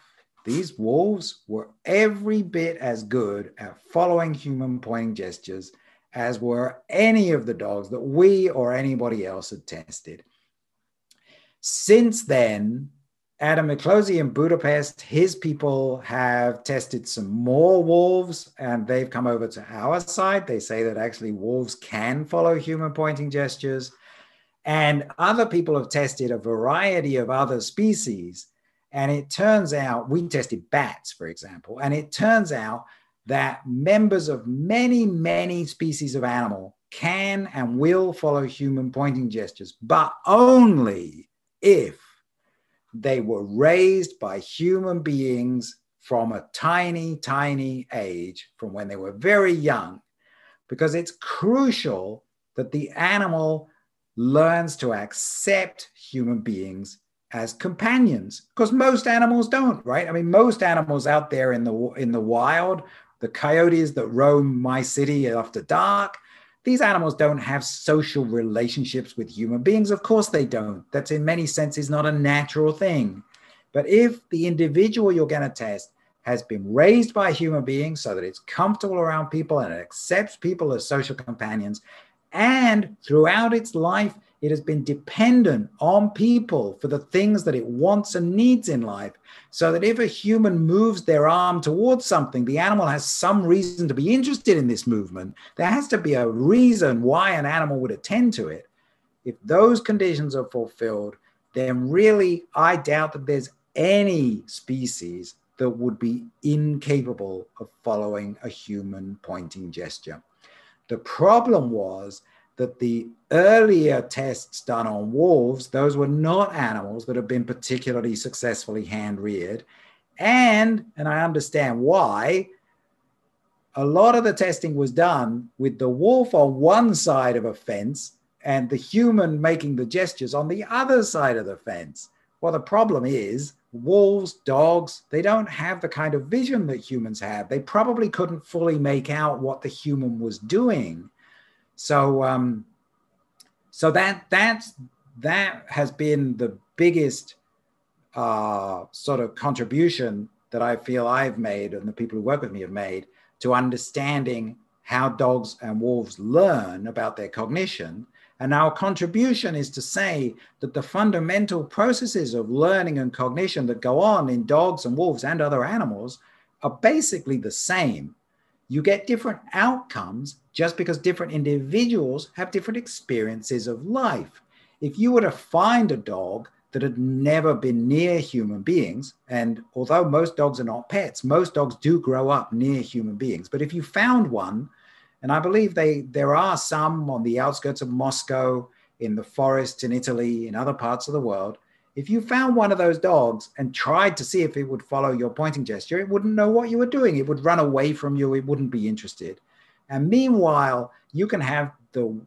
S2: these wolves were every bit as good at following human pointing gestures as were any of the dogs that we or anybody else had tested. Since then, Adam Miklosi in Budapest, his people have tested some more wolves and they've come over to our side. They say that actually wolves can follow human pointing gestures. And other people have tested a variety of other species. And it turns out, we tested bats, for example, and it turns out that members of many, many species of animal can and will follow human pointing gestures, but only if they were raised by human beings from a tiny, tiny age, from when they were very young, because it's crucial that the animal learns to accept human beings as companions because most animals don't right i mean most animals out there in the in the wild the coyotes that roam my city after dark these animals don't have social relationships with human beings. Of course, they don't. That's in many senses not a natural thing. But if the individual you're going to test has been raised by human beings so that it's comfortable around people and it accepts people as social companions, and throughout its life, it has been dependent on people for the things that it wants and needs in life. So that if a human moves their arm towards something, the animal has some reason to be interested in this movement. There has to be a reason why an animal would attend to it. If those conditions are fulfilled, then really, I doubt that there's any species that would be incapable of following a human pointing gesture. The problem was that the earlier tests done on wolves, those were not animals that have been particularly successfully hand reared. And, and I understand why, a lot of the testing was done with the wolf on one side of a fence and the human making the gestures on the other side of the fence. Well, the problem is wolves, dogs, they don't have the kind of vision that humans have. They probably couldn't fully make out what the human was doing. So um, so that that's that has been the biggest uh, sort of contribution that I feel I've made and the people who work with me have made to understanding how dogs and wolves learn about their cognition. And our contribution is to say that the fundamental processes of learning and cognition that go on in dogs and wolves and other animals are basically the same. You get different outcomes just because different individuals have different experiences of life. If you were to find a dog that had never been near human beings, and although most dogs are not pets, most dogs do grow up near human beings. But if you found one, and I believe they there are some on the outskirts of Moscow, in the forests in Italy, in other parts of the world, if you found one of those dogs and tried to see if it would follow your pointing gesture, it wouldn't know what you were doing. It would run away from you. It wouldn't be interested. And meanwhile, you can have the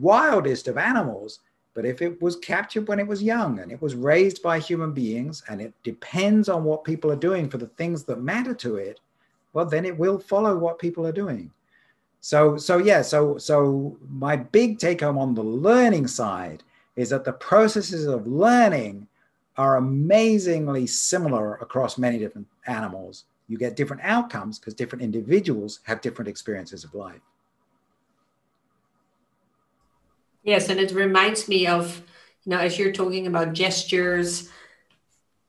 S2: wildest of animals, but if it was captured when it was young and it was raised by human beings and it depends on what people are doing for the things that matter to it, well, then it will follow what people are doing. So, so yeah, so so my big take home on the learning side is that the processes of learning are amazingly similar across many different animals you get different outcomes because different individuals have different experiences of life.
S1: Yes, and it reminds me of, you know, as you're talking about gestures,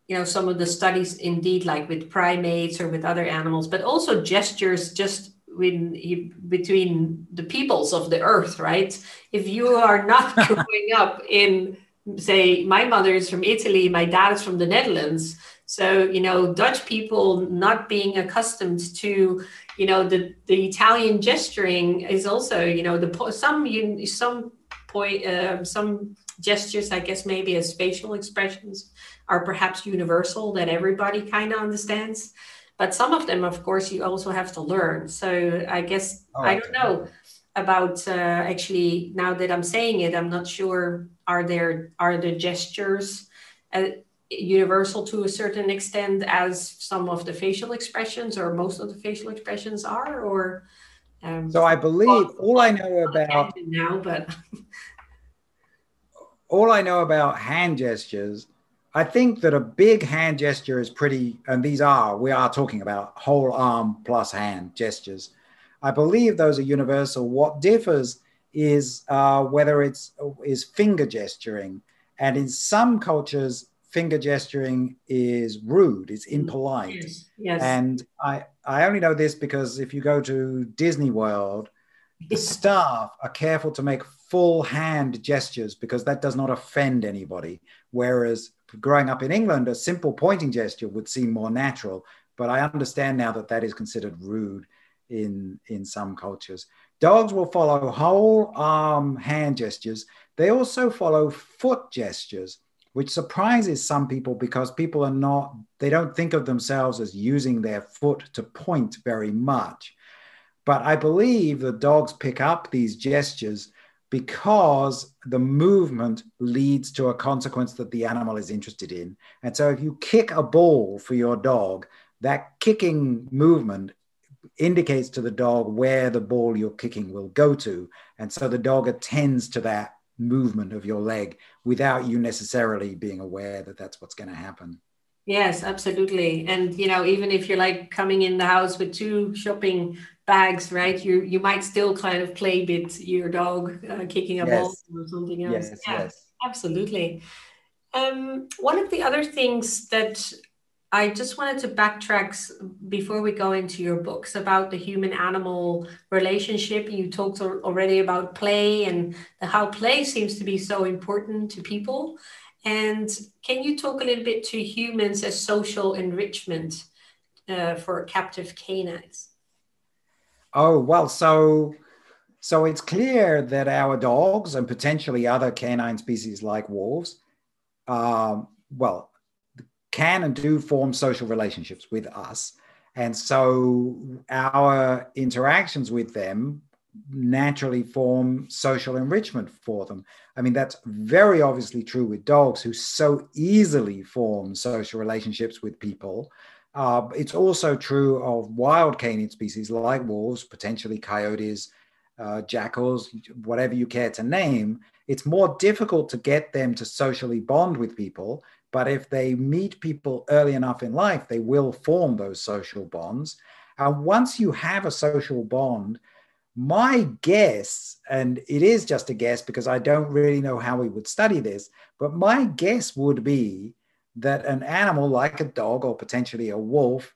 S1: you know, some of the studies indeed, like with primates or with other animals, but also gestures just between the peoples of the earth, right? If you are not growing up in, say, my mother is from Italy, my dad is from the Netherlands, so, you know, Dutch people not being accustomed to, you know, the, the Italian gesturing is also, you know, the some some point uh, some gestures, I guess maybe as facial expressions are perhaps universal that everybody kind of understands. But some of them, of course, you also have to learn. So I guess oh, I don't know about uh, actually now that I'm saying it, I'm not sure are there are the gestures uh, universal to a certain extent as some of the facial expressions or most of the facial expressions are or
S2: um, so i believe well, all i know about
S1: now but
S2: all i know about hand gestures i think that a big hand gesture is pretty and these are we are talking about whole arm plus hand gestures i believe those are universal what differs is uh, whether it's is finger gesturing and in some cultures finger gesturing is rude, it's impolite.
S1: Yes. yes.
S2: And I, I only know this because if you go to Disney World, the staff are careful to make full hand gestures because that does not offend anybody. Whereas growing up in England, a simple pointing gesture would seem more natural. But I understand now that that is considered rude in, in some cultures. Dogs will follow whole arm hand gestures. They also follow foot gestures, which surprises some people because people are not, they don't think of themselves as using their foot to point very much. But I believe the dogs pick up these gestures because the movement leads to a consequence that the animal is interested in. And so if you kick a ball for your dog, that kicking movement indicates to the dog where the ball you're kicking will go to. And so the dog attends to that movement of your leg without you necessarily being aware that that's what's going to happen.
S1: Yes, absolutely. And you know, even if you're like coming in the house with two shopping bags, right? You you might still kind of play with your dog uh, kicking a yes. ball or something else.
S2: Yes, yeah, yes.
S1: absolutely. Um, one of the other things that I just wanted to backtrack before we go into your books about the human animal relationship. You talked already about play and how play seems to be so important to people. And can you talk a little bit to humans as social enrichment uh, for captive canines?
S2: Oh, well, so so it's clear that our dogs and potentially other canine species like wolves, um, well, can and do form social relationships with us. And so our interactions with them naturally form social enrichment for them. I mean, that's very obviously true with dogs who so easily form social relationships with people. Uh, it's also true of wild canine species like wolves, potentially coyotes, uh, jackals, whatever you care to name. It's more difficult to get them to socially bond with people but if they meet people early enough in life, they will form those social bonds. And once you have a social bond, my guess, and it is just a guess because I don't really know how we would study this, but my guess would be that an animal like a dog or potentially a wolf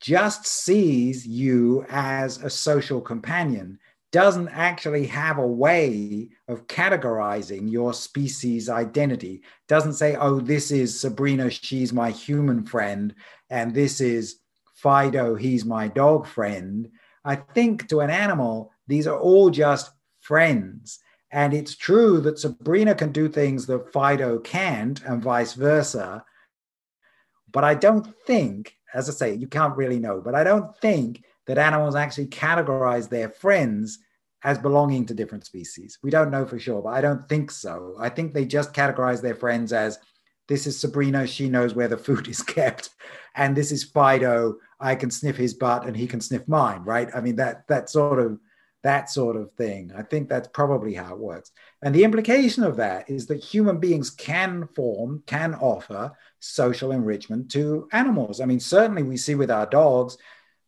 S2: just sees you as a social companion doesn't actually have a way of categorizing your species identity. Doesn't say, oh, this is Sabrina, she's my human friend, and this is Fido, he's my dog friend. I think to an animal, these are all just friends. And it's true that Sabrina can do things that Fido can't, and vice versa. But I don't think, as I say, you can't really know, but I don't think that animals actually categorize their friends as belonging to different species. We don't know for sure, but I don't think so. I think they just categorize their friends as this is Sabrina, she knows where the food is kept, and this is Fido, I can sniff his butt and he can sniff mine, right? I mean that that sort of that sort of thing. I think that's probably how it works. And the implication of that is that human beings can form, can offer social enrichment to animals. I mean, certainly we see with our dogs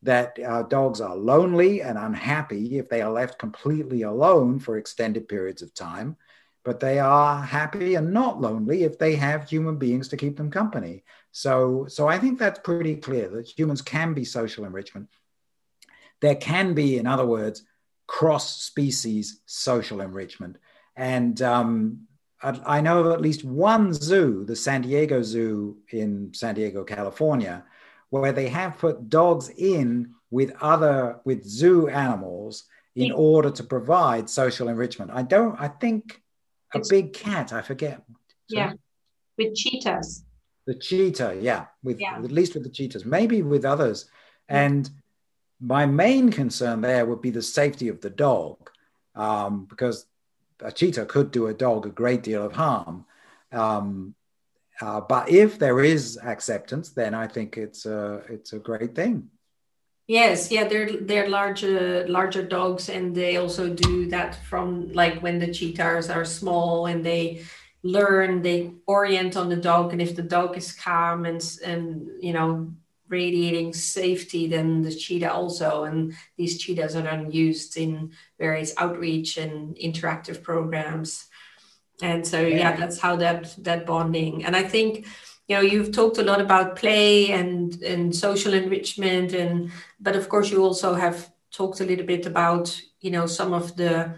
S2: that uh, dogs are lonely and unhappy if they are left completely alone for extended periods of time, but they are happy and not lonely if they have human beings to keep them company. So, so I think that's pretty clear that humans can be social enrichment. There can be, in other words, cross species social enrichment. And um, I, I know of at least one zoo, the San Diego Zoo in San Diego, California, where they have put dogs in with other with zoo animals in order to provide social enrichment. I don't. I think a big cat. I forget.
S1: Yeah, with cheetahs.
S2: The cheetah, yeah, with yeah. at least with the cheetahs, maybe with others. And my main concern there would be the safety of the dog, um, because a cheetah could do a dog a great deal of harm. Um, uh, but if there is acceptance, then I think it's a it's a great thing.
S1: Yes, yeah, they're they're larger larger dogs, and they also do that from like when the cheetahs are small and they learn they orient on the dog, and if the dog is calm and and you know radiating safety, than the cheetah also, and these cheetahs are then used in various outreach and interactive programs. And so yeah. yeah that's how that that bonding. And i think you know you've talked a lot about play and and social enrichment and but of course you also have talked a little bit about you know some of the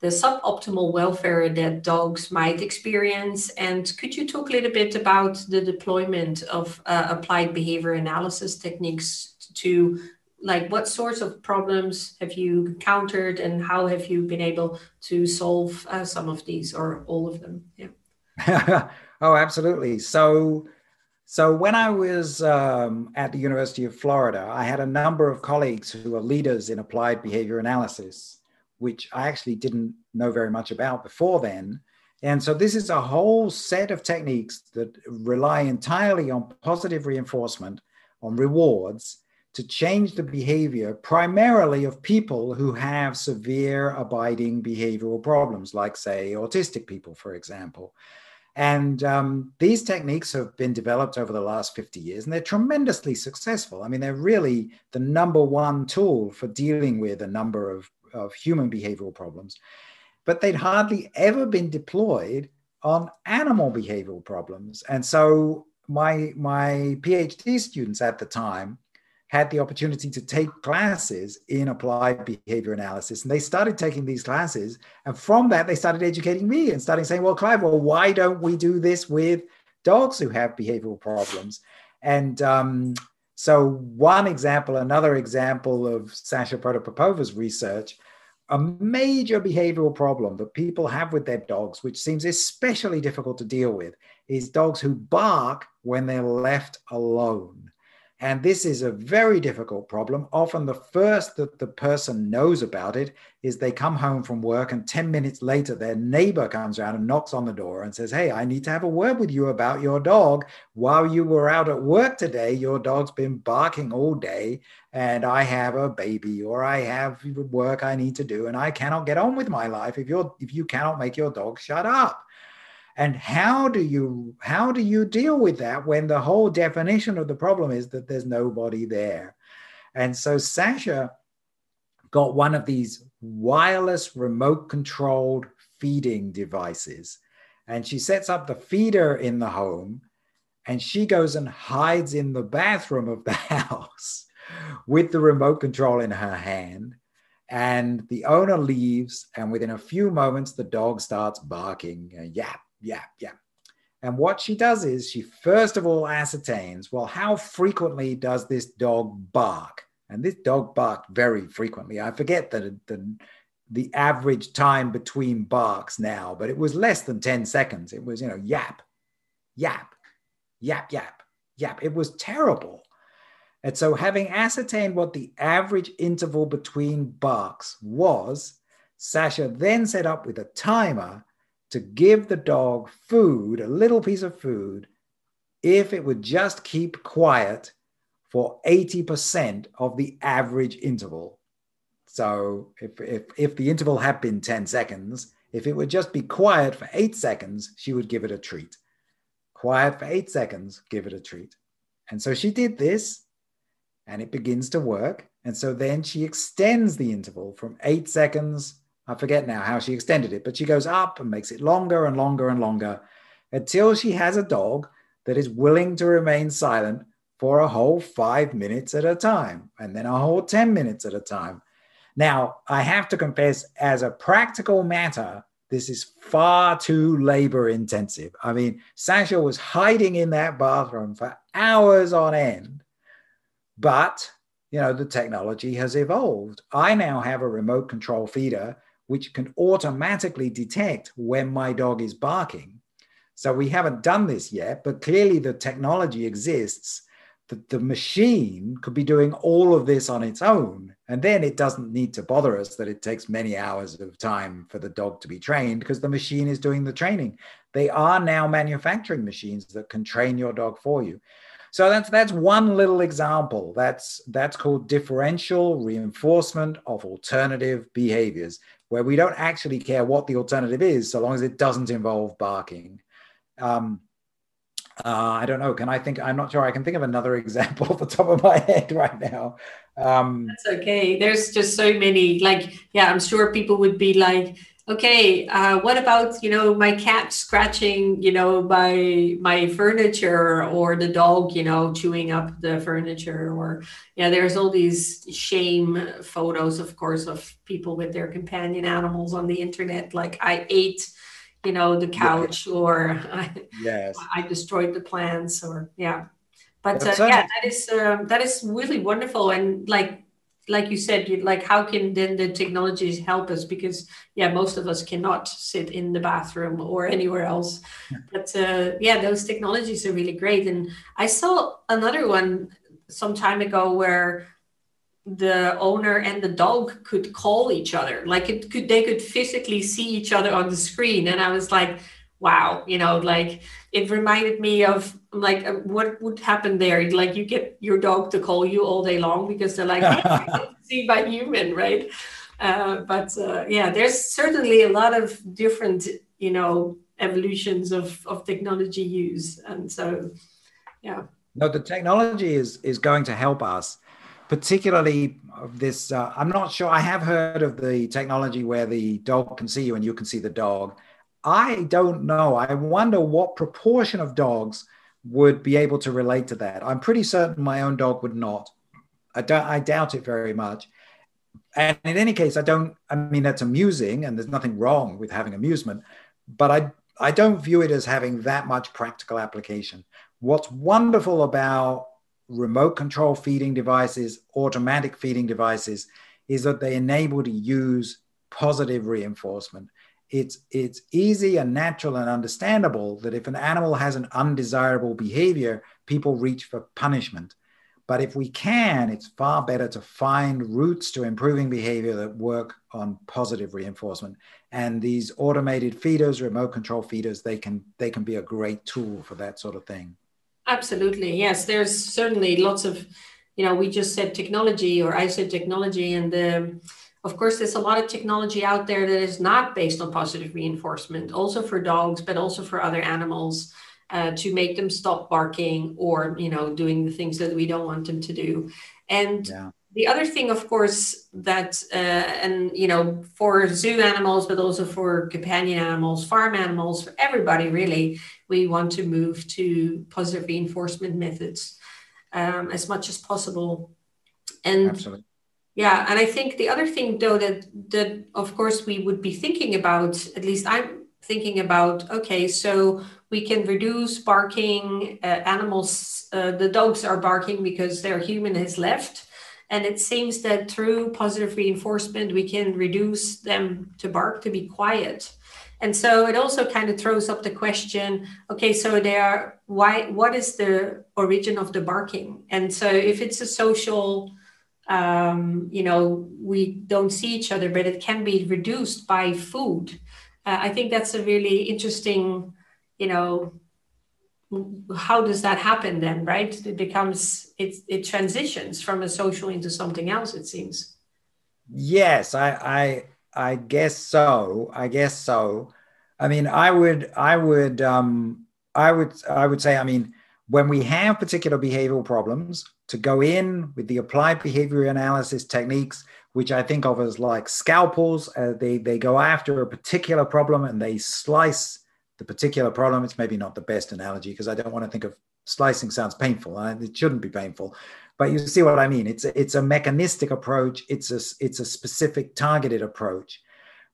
S1: the suboptimal welfare that dogs might experience. And could you talk a little bit about the deployment of uh, applied behavior analysis techniques to like what sorts of problems have you encountered and how have you been able to solve uh, some of these or all of them?
S2: Yeah. Oh absolutely. So so when i was um, at the university of florida i had a number of colleagues who are leaders in applied behavior analysis which i actually didn't know very much about before then and so this is a whole set of techniques that rely entirely on positive reinforcement on rewards to change the behavior primarily of people who have severe abiding behavioral problems, like, say, autistic people, for example. And um, these techniques have been developed over the last 50 years, and they're tremendously successful. I mean, they're really the number one tool for dealing with a number of, of human behavioral problems. But they'd hardly ever been deployed on animal behavioral problems. And so my, my PhD students at the time had the opportunity to take classes in applied behavior analysis. And they started taking these classes. And from that, they started educating me and starting saying, well, Clive, well, why don't we do this with dogs who have behavioral problems? And um, so, one example, another example of Sasha Protopopova's research, a major behavioral problem that people have with their dogs, which seems especially difficult to deal with, is dogs who bark when they're left alone. And this is a very difficult problem. Often, the first that the person knows about it is they come home from work, and 10 minutes later, their neighbor comes around and knocks on the door and says, Hey, I need to have a word with you about your dog. While you were out at work today, your dog's been barking all day, and I have a baby or I have work I need to do, and I cannot get on with my life if, you're, if you cannot make your dog shut up and how do you how do you deal with that when the whole definition of the problem is that there's nobody there? And so sasha got one of these wireless remote controlled feeding devices. And she sets up the feeder in the home and she goes and hides in the bathroom of the house with the remote control in her hand. And the owner leaves and within a few moments the dog starts barking uh, yap yeah, yeah. And what she does is she first of all ascertains, well, how frequently does this dog bark? And this dog barked very frequently. I forget the, the, the average time between barks now, but it was less than 10 seconds. It was, you know, yap, yap, yap, yap, yap. It was terrible. And so, having ascertained what the average interval between barks was, Sasha then set up with a timer to give the dog food, a little piece of food, if it would just keep quiet for 80% of the average interval. So if, if, if the interval had been 10 seconds, if it would just be quiet for eight seconds, she would give it a treat. Quiet for eight seconds, give it a treat. And so she did this, and it begins to work. And so then she extends the interval from eight seconds I forget now how she extended it, but she goes up and makes it longer and longer and longer until she has a dog that is willing to remain silent for a whole five minutes at a time and then a whole 10 minutes at a time. Now, I have to confess, as a practical matter, this is far too labor intensive. I mean, Sasha was hiding in that bathroom for hours on end, but you know, the technology has evolved. I now have a remote control feeder which can automatically detect when my dog is barking. So we haven't done this yet, but clearly the technology exists that the machine could be doing all of this on its own. And then it doesn't need to bother us that it takes many hours of time for the dog to be trained because the machine is doing the training. They are now manufacturing machines that can train your dog for you. So that's that's one little example. That's that's called differential reinforcement of alternative behaviors where we don't actually care what the alternative is so long as it doesn't involve barking. Um, uh, I don't know. Can I think? I'm not sure. I can think of another example off the top of my head right now. Um,
S1: That's okay. There's just so many. Like, yeah, I'm sure people would be like, okay uh, what about you know my cat scratching you know my my furniture or the dog you know chewing up the furniture or yeah there's all these shame photos of course of people with their companion animals on the internet like i ate you know the couch yes. or I,
S2: yes
S1: i destroyed the plants or yeah but uh, yeah that is uh, that is really wonderful and like like you said, you, like how can then the technologies help us? Because yeah, most of us cannot sit in the bathroom or anywhere else. Yeah. But uh, yeah, those technologies are really great. And I saw another one some time ago where the owner and the dog could call each other, like it could they could physically see each other on the screen. And I was like, wow, you know, like it reminded me of like uh, what would happen there. Like you get your dog to call you all day long because they're like seen by human right? Uh, but uh, yeah there's certainly a lot of different you know evolutions of of technology use. And so yeah.
S2: No the technology is is going to help us particularly of this uh, i'm not sure i have heard of the technology where the dog can see you and you can see the dog I don't know. I wonder what proportion of dogs would be able to relate to that. I'm pretty certain my own dog would not. I, don't, I doubt it very much. And in any case, I don't, I mean, that's amusing and there's nothing wrong with having amusement, but I, I don't view it as having that much practical application. What's wonderful about remote control feeding devices, automatic feeding devices, is that they enable to use positive reinforcement it's it's easy and natural and understandable that if an animal has an undesirable behavior people reach for punishment. But if we can it's far better to find routes to improving behavior that work on positive reinforcement. And these automated feeders remote control feeders they can they can be a great tool for that sort of thing.
S1: Absolutely yes. There's certainly lots of you know we just said technology or i said technology and the of course, there's a lot of technology out there that is not based on positive reinforcement, also for dogs, but also for other animals. Uh, to make them stop barking or you know doing the things that we don't want them to do and yeah. the other thing of course that uh, and you know for zoo animals but also for companion animals farm animals for everybody really we want to move to positive reinforcement methods um, as much as possible and Absolutely. Yeah, and I think the other thing, though, that that of course we would be thinking about, at least I'm thinking about. Okay, so we can reduce barking. Uh, animals, uh, the dogs are barking because their human has left, and it seems that through positive reinforcement we can reduce them to bark to be quiet. And so it also kind of throws up the question okay so they are why what is the origin of the barking and so if it's a social um, you know, we don't see each other, but it can be reduced by food. Uh, I think that's a really interesting, you know, how does that happen then, right? It becomes, it, it transitions from a social into something else, it seems.
S2: Yes, I, I, I guess so. I guess so. I mean, I would, I would, um, I would, I would say, I mean, when we have particular behavioral problems, to go in with the applied behavior analysis techniques, which I think of as like scalpels. Uh, they, they go after a particular problem and they slice the particular problem. It's maybe not the best analogy because I don't want to think of slicing sounds painful. It shouldn't be painful, but you see what I mean. It's it's a mechanistic approach. It's a, it's a specific targeted approach.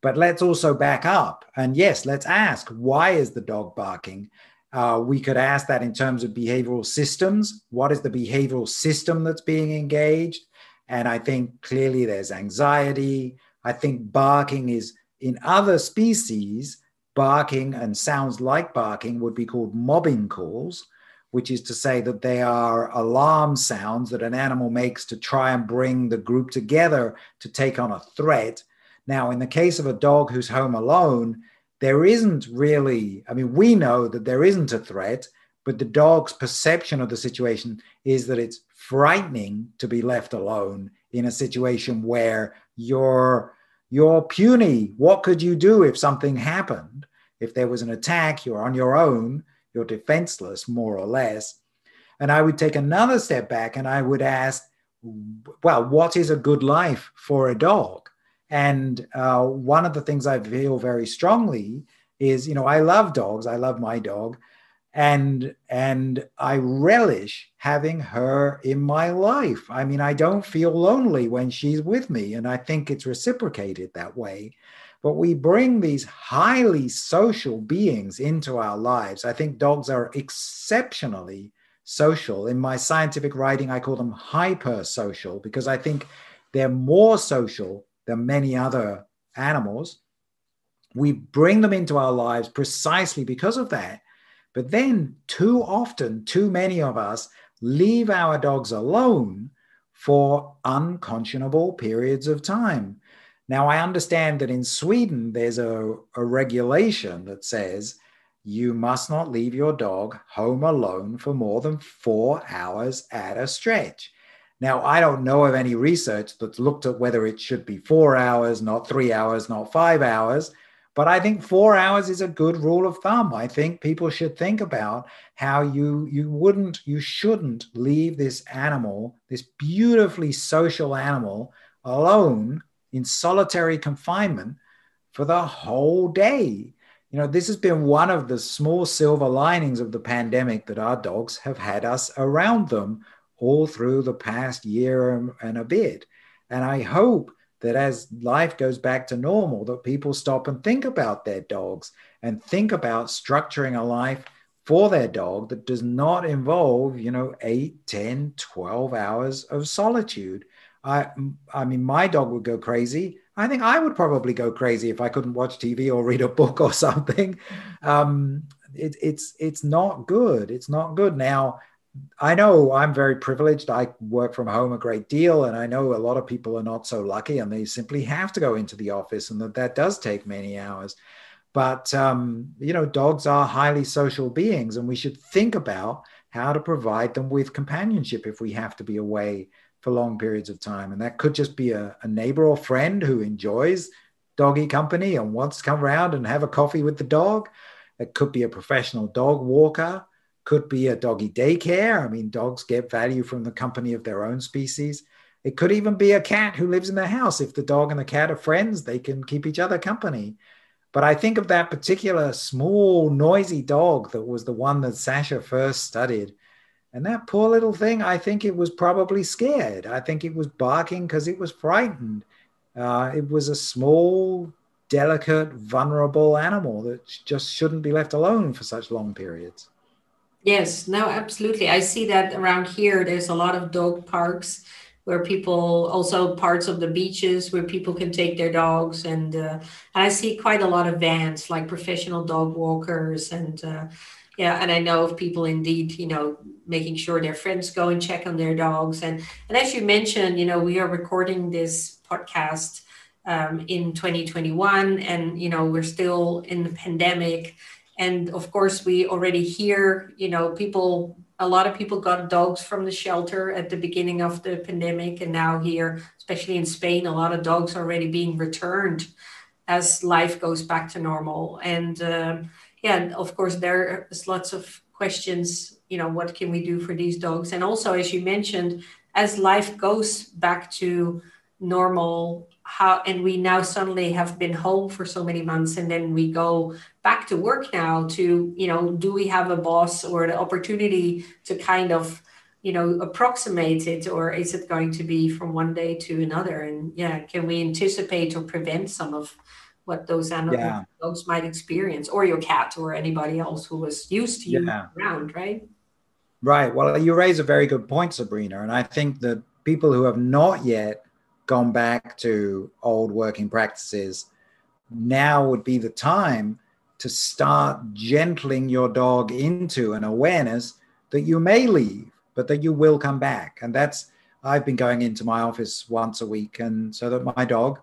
S2: But let's also back up. And yes, let's ask why is the dog barking? Uh, we could ask that in terms of behavioral systems. What is the behavioral system that's being engaged? And I think clearly there's anxiety. I think barking is in other species, barking and sounds like barking would be called mobbing calls, which is to say that they are alarm sounds that an animal makes to try and bring the group together to take on a threat. Now, in the case of a dog who's home alone, there isn't really, I mean, we know that there isn't a threat, but the dog's perception of the situation is that it's frightening to be left alone in a situation where you're you're puny. What could you do if something happened? If there was an attack, you're on your own, you're defenseless, more or less. And I would take another step back and I would ask, well, what is a good life for a dog? And uh, one of the things I feel very strongly is, you know, I love dogs. I love my dog, and and I relish having her in my life. I mean, I don't feel lonely when she's with me, and I think it's reciprocated that way. But we bring these highly social beings into our lives. I think dogs are exceptionally social. In my scientific writing, I call them hyper social because I think they're more social than many other animals. We bring them into our lives precisely because of that. But then, too often, too many of us leave our dogs alone for unconscionable periods of time. Now, I understand that in Sweden, there's a, a regulation that says you must not leave your dog home alone for more than four hours at a stretch. Now, I don't know of any research that's looked at whether it should be four hours, not three hours, not five hours. But I think four hours is a good rule of thumb. I think people should think about how you you wouldn't, you shouldn't leave this animal, this beautifully social animal, alone in solitary confinement for the whole day. You know, this has been one of the small silver linings of the pandemic that our dogs have had us around them all through the past year and a bit. And I hope that as life goes back to normal, that people stop and think about their dogs and think about structuring a life for their dog that does not involve, you know, 8, 10, 12 hours of solitude. I, I mean, my dog would go crazy. I think I would probably go crazy if I couldn't watch TV or read a book or something. Um, it, it's it's not good. It's not good. Now, I know I'm very privileged. I work from home a great deal, and I know a lot of people are not so lucky, and they simply have to go into the office, and that that does take many hours. But um, you know, dogs are highly social beings, and we should think about how to provide them with companionship if we have to be away for long periods of time. And that could just be a, a neighbor or friend who enjoys doggy company and wants to come around and have a coffee with the dog. It could be a professional dog walker could be a doggy daycare. I mean, dogs get value from the company of their own species. It could even be a cat who lives in the house. If the dog and the cat are friends, they can keep each other company. But I think of that particular small, noisy dog that was the one that Sasha first studied. And that poor little thing, I think it was probably scared. I think it was barking because it was frightened. Uh, it was a small, delicate, vulnerable animal that just shouldn't be left alone for such long periods.
S1: Yes, no, absolutely. I see that around here. There's a lot of dog parks where people also parts of the beaches where people can take their dogs and uh, i see quite a lot of vans like professional dog walkers and uh, yeah and i know of people indeed you know making sure their friends go and check on their dogs and and as you mentioned you know we are recording this podcast um, in 2021 and you know we're still in the pandemic and of course we already hear you know people a lot of people got dogs from the shelter at the beginning of the pandemic. And now here especially in spain a lot of dogs are already being returned as life goes back to normal. And uh, yeah of course there is lots of questions you know what can we do for these dogs? And also as you mentioned as life goes back to normal how and we now suddenly have been home for so many months and then we go back to work now to you know do we have a boss or the opportunity to kind of you know approximate it or is it going to be from one day to another and yeah can we anticipate or prevent some of what those animals yeah. dogs might experience or your cat or anybody else who was used to you yeah. around right
S2: right well you raise a very good point sabrina and i think that people who have not yet gone back to old working practices, now would be the time to start gentling your dog into an awareness that you may leave, but that you will come back. And that's, I've been going into my office once a week, and so that my dog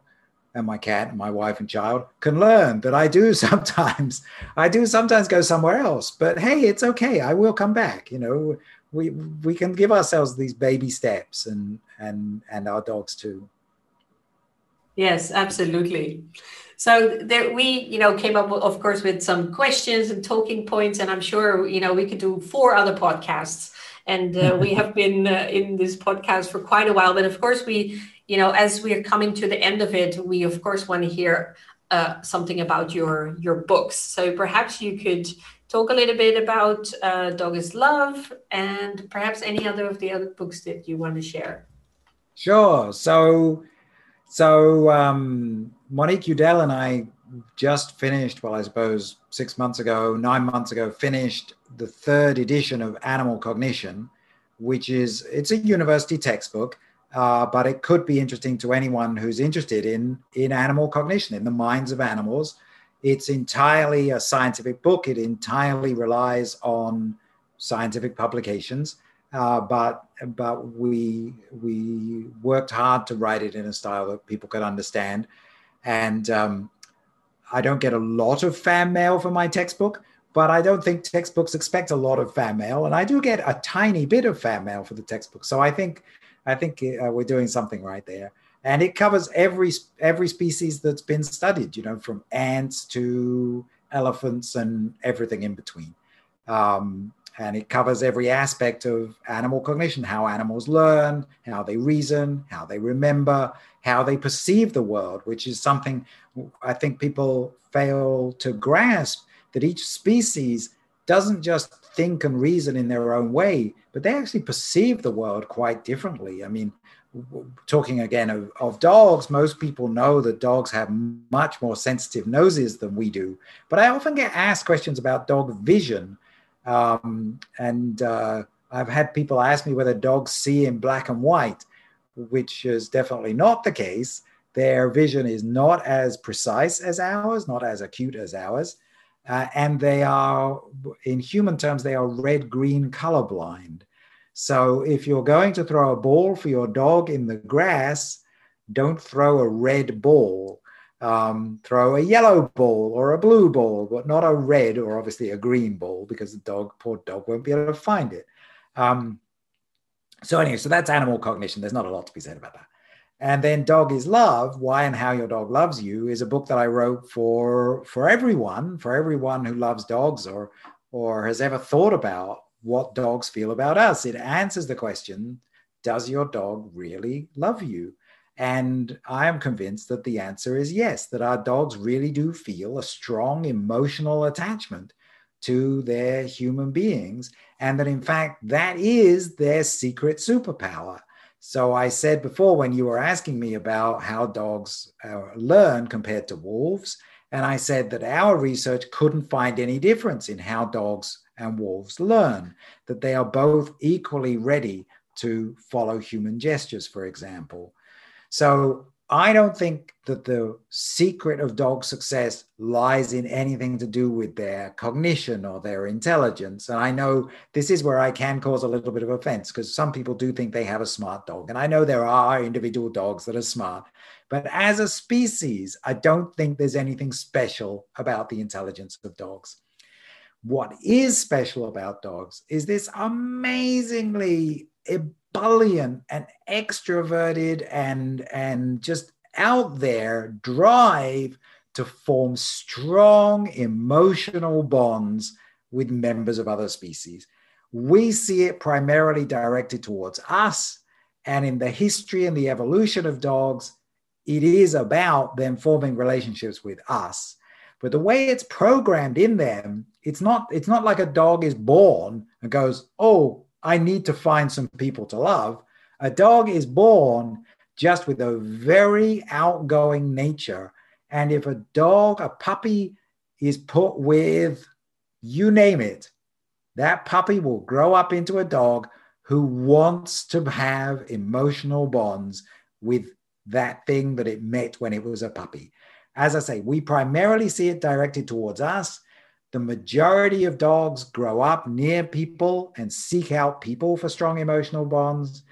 S2: and my cat and my wife and child can learn that I do sometimes, I do sometimes go somewhere else, but hey, it's okay. I will come back. You know, we we can give ourselves these baby steps and and and our dogs too
S1: yes absolutely so there we you know came up of course with some questions and talking points and i'm sure you know we could do four other podcasts and uh, we have been uh, in this podcast for quite a while. But of course, we, you know, as we are coming to the end of it, we of course want to hear uh, something about your your books. So perhaps you could talk a little bit about uh, Dog is Love and perhaps any other of the other books that you want to share.
S2: Sure. So, so um, Monique Udell and I just finished, well, I suppose six months ago, nine months ago, finished the third edition of Animal Cognition, which is it's a university textbook, uh, but it could be interesting to anyone who's interested in in animal cognition, in the minds of animals. It's entirely a scientific book. It entirely relies on scientific publications, uh, but but we we worked hard to write it in a style that people could understand, and um, I don't get a lot of fan mail for my textbook, but I don't think textbooks expect a lot of fan mail, and I do get a tiny bit of fan mail for the textbook. So I think I think uh, we're doing something right there, and it covers every every species that's been studied. You know, from ants to elephants and everything in between. Um, and it covers every aspect of animal cognition how animals learn how they reason how they remember how they perceive the world which is something i think people fail to grasp that each species doesn't just think and reason in their own way but they actually perceive the world quite differently. I mean talking again of, of dogs most people know that dogs have much more sensitive noses than we do. But i often get asked questions about dog vision um, and uh, I've had people ask me whether dogs see in black and white, which is definitely not the case. Their vision is not as precise as ours, not as acute as ours. Uh, and they are, in human terms, they are red green colorblind. So if you're going to throw a ball for your dog in the grass, don't throw a red ball um, throw a yellow ball or a blue ball, but not a red or obviously a green ball because the dog, poor dog, won't be able to find it. Um, so anyway, so that's animal cognition. There's not a lot to be said about that. And then Dog is Love, Why and How Your Dog Loves You is a book that I wrote for for everyone, for everyone who loves dogs or or has ever thought about what dogs feel about us. It answers the question, does your dog really love you? And I am convinced that the answer is yes, that our dogs really do feel a strong emotional attachment to their human beings. And that in fact, that is their secret superpower. So I said before when you were asking me about how dogs uh, learn compared to wolves, and I said that our research couldn't find any difference in how dogs and wolves learn, that they are both equally ready to follow human gestures, for example. So I don't think that the secret of dog success lies in anything to do with their cognition or their intelligence. And I know this is where I can cause a little bit of offense because some people do think they have a smart dog. And I know there are individual dogs that are smart. But as a species, I don't think there's anything special about the intelligence of dogs. What is special about dogs is this amazingly ebullient and extroverted and and just out there drive to form strong emotional bonds with members of other species. We see it primarily directed towards us. And in the history and the evolution of dogs, it is about them forming relationships with us. But the way it's programmed in them, it's not, it's not like a dog is born and goes, Oh, I need to find some people to love. A dog is born just with a very outgoing nature. And if a dog, a puppy, is put with you name it, that puppy will grow up into a dog who wants to have emotional bonds with that thing that it met when it was a puppy. As I say, we primarily see it directed towards us the majority of dogs grow up near people and seek out people for strong emotional bonds.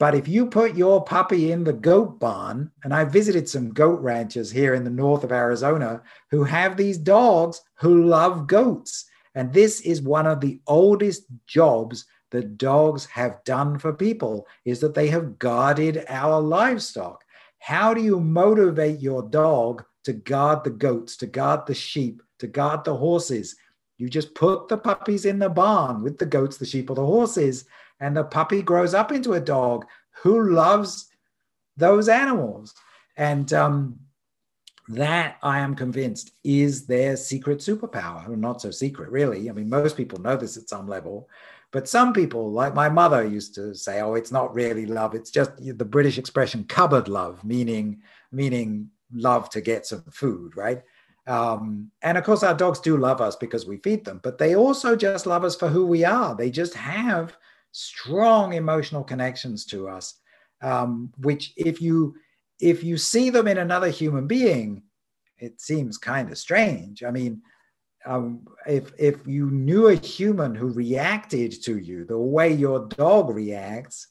S2: But if you put your puppy in the goat barn, and I visited some goat ranchers here in the north of Arizona who have these dogs who love goats. And this is one of the oldest jobs that dogs have done for people is that they have guarded our livestock. How do you motivate your dog to guard the goats, to guard the sheep, to guard the horses. You just put the puppies in the barn with the goats, the sheep, or the horses, and the puppy grows up into a dog who loves those animals. And um, that I am convinced is their secret superpower. Not so secret, really. I mean, most people know this at some level, but some people, like my mother, used to say, "Oh, it's not really love; it's just the British expression cupboard love," meaning meaning love to get some food, right? Um, and of course, our dogs do love us because we feed them, but they also just love us for who we are. They just have strong emotional connections to us, um, which if you if you see them in another human being, it seems kind of strange. I mean, um, if if you knew a human who reacted to you the way your dog reacts,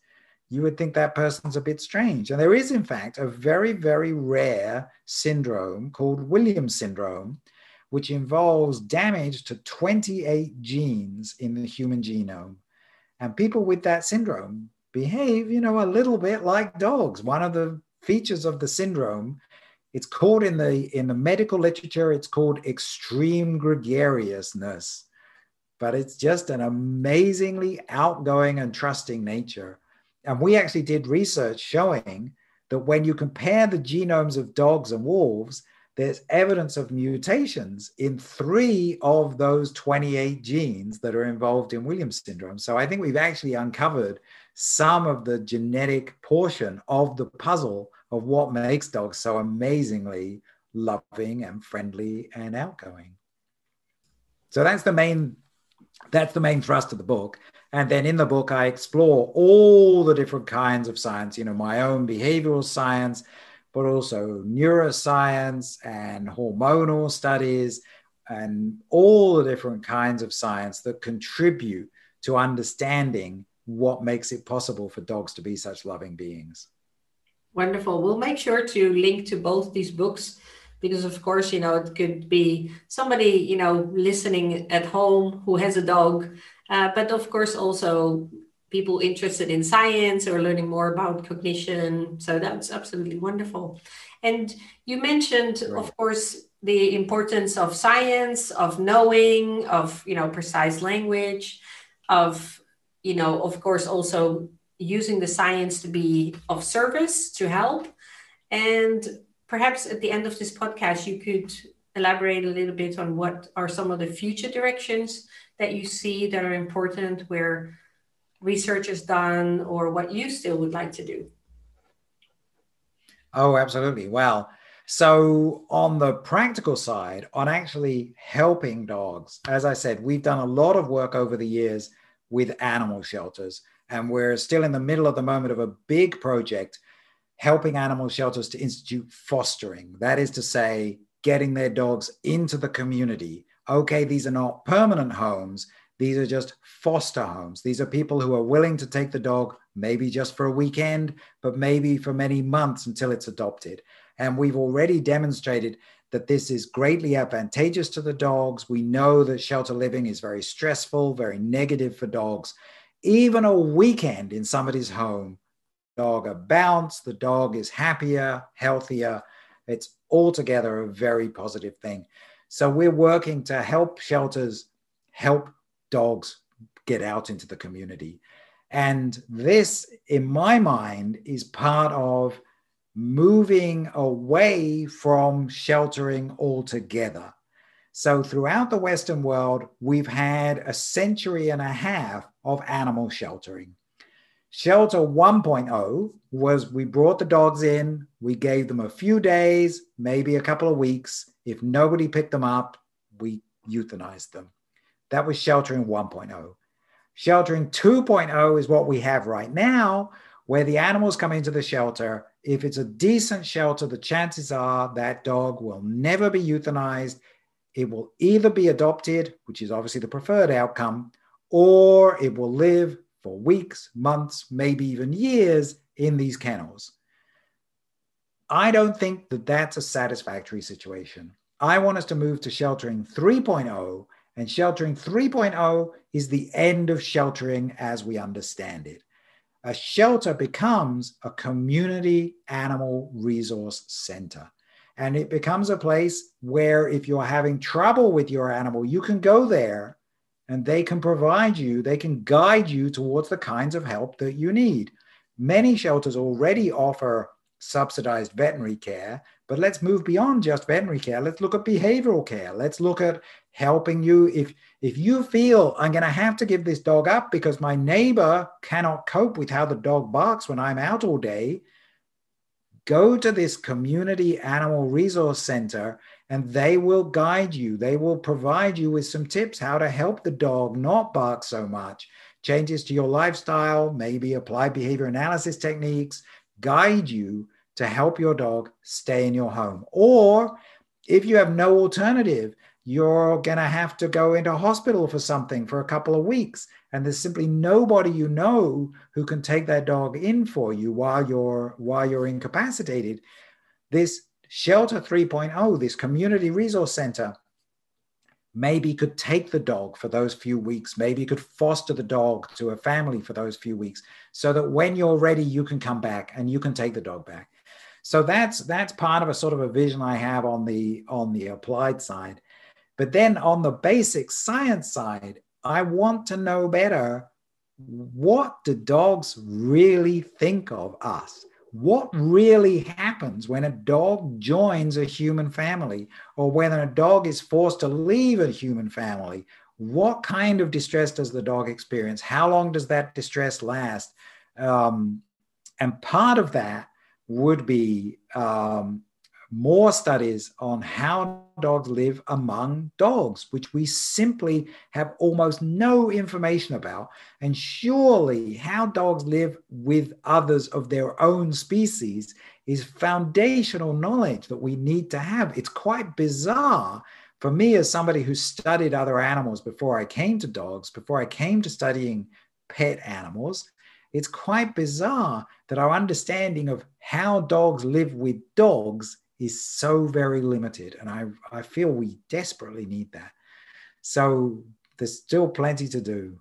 S2: you would think that person's a bit strange. And there is, in fact, a very very rare syndrome called Williams syndrome, which involves damage to 28 genes in the human genome. And people with that syndrome behave, you know, a little bit like dogs. One of the features of the syndrome. It's called in the in the medical literature, it's called extreme gregariousness, but it's just an amazingly outgoing and trusting nature. And we actually did research showing that when you compare the genomes of dogs and wolves, there's evidence of mutations in three of those 28 genes that are involved in Williams syndrome. So I think we've actually uncovered some of the genetic portion of the puzzle of what makes dogs so amazingly loving and friendly and outgoing. So that's the main that's the main thrust of the book. And then in the book, I explore all the different kinds of science, you know, my own behavioral science, but also neuroscience and hormonal studies and all the different kinds of science that contribute to understanding what makes it possible for dogs to be such loving beings.
S1: Wonderful. We'll make sure to link to both these books because, of course, you know, it could be somebody, you know, listening at home who has a dog, uh, but of course, also people interested in science or learning more about cognition. So that's absolutely wonderful. And you mentioned, right. of course, the importance of science, of knowing, of, you know, precise language, of you know, of course, also using the science to be of service, to help. And perhaps at the end of this podcast, you could elaborate a little bit on what are some of the future directions that you see that are important where research is done or what you still would like to do.
S2: Oh, absolutely. Well, so on the practical side, on actually helping dogs, as I said, we've done a lot of work over the years with animal shelters. And we're still in the middle of the moment of a big project helping animal shelters to institute fostering. That is to say, getting their dogs into the community. Okay, these are not permanent homes. These are just foster homes. These are people who are willing to take the dog, maybe just for a weekend, but maybe for many months until it's adopted. And we've already demonstrated that this is greatly advantageous to the dogs. We know that shelter living is very stressful, very negative for dogs. Even a weekend in somebody's home, dog a bounce, the dog is happier, healthier. It's altogether a very positive thing. So we're working to help shelters help dogs get out into the community. And this, in my mind, is part of moving away from sheltering altogether. So, throughout the Western world, we've had a century and a half of animal sheltering. Shelter 1.0 was we brought the dogs in, we gave them a few days, maybe a couple of weeks. If nobody picked them up, we euthanized them. That was sheltering 1.0. Sheltering 2.0 is what we have right now, where the animals come into the shelter if it's a decent shelter, the chances are that dog will never be euthanized. It will either be adopted, which is obviously the preferred outcome, or it will live for weeks, months, maybe even years in these kennels. I don't think that that's a satisfactory situation. I want us to move to sheltering 3.0, and sheltering 3.0 is the end of sheltering as we understand it a shelter becomes a community animal resource center. And it becomes a place where if you're having trouble with your animal, you can go there and they can provide you, they can guide you towards the kinds of help that you need. Many shelters already offer subsidized veterinary care, but let's move beyond just veterinary care. Let's look at behavioral care. Let's look at helping you if if you feel I'm going to have to give this dog up because my neighbor cannot cope with how the dog barks when I'm out all day, go to this community animal resource center and they will guide you. They will provide you with some tips how to help the dog not bark so much, changes to your lifestyle, maybe apply behavior analysis techniques, guide you to help your dog stay in your home. Or if you have no alternative, you're going to have to go into hospital for something for a couple of weeks and there's simply nobody you know who can take that dog in for you while you're while you're incapacitated this Shelter 3.0, this community resource center, maybe could take the dog for those few weeks. Maybe could foster the dog to a family for those few weeks so that when you're ready, you can come back and you can take the dog back. So that's that's part of a sort of a vision I have on the on the applied side. But then on the basic science side, I want to know better what do dogs really think of us? what really happens when a dog joins a human family or when a dog is forced to leave a human family. What kind of distress does the dog experience? How long does that distress last? Um, and part of that would be um, more studies on how dogs live among dogs, which we simply have almost no information about. And surely, how dogs live with others of their own species is foundational knowledge that we need to have. It's quite bizarre for me, as somebody who studied other animals before I came to dogs, before I came to studying pet animals. It's quite bizarre that our understanding of how dogs live with dogs is so very limited. And I, I feel we desperately need that. So there's still plenty to do.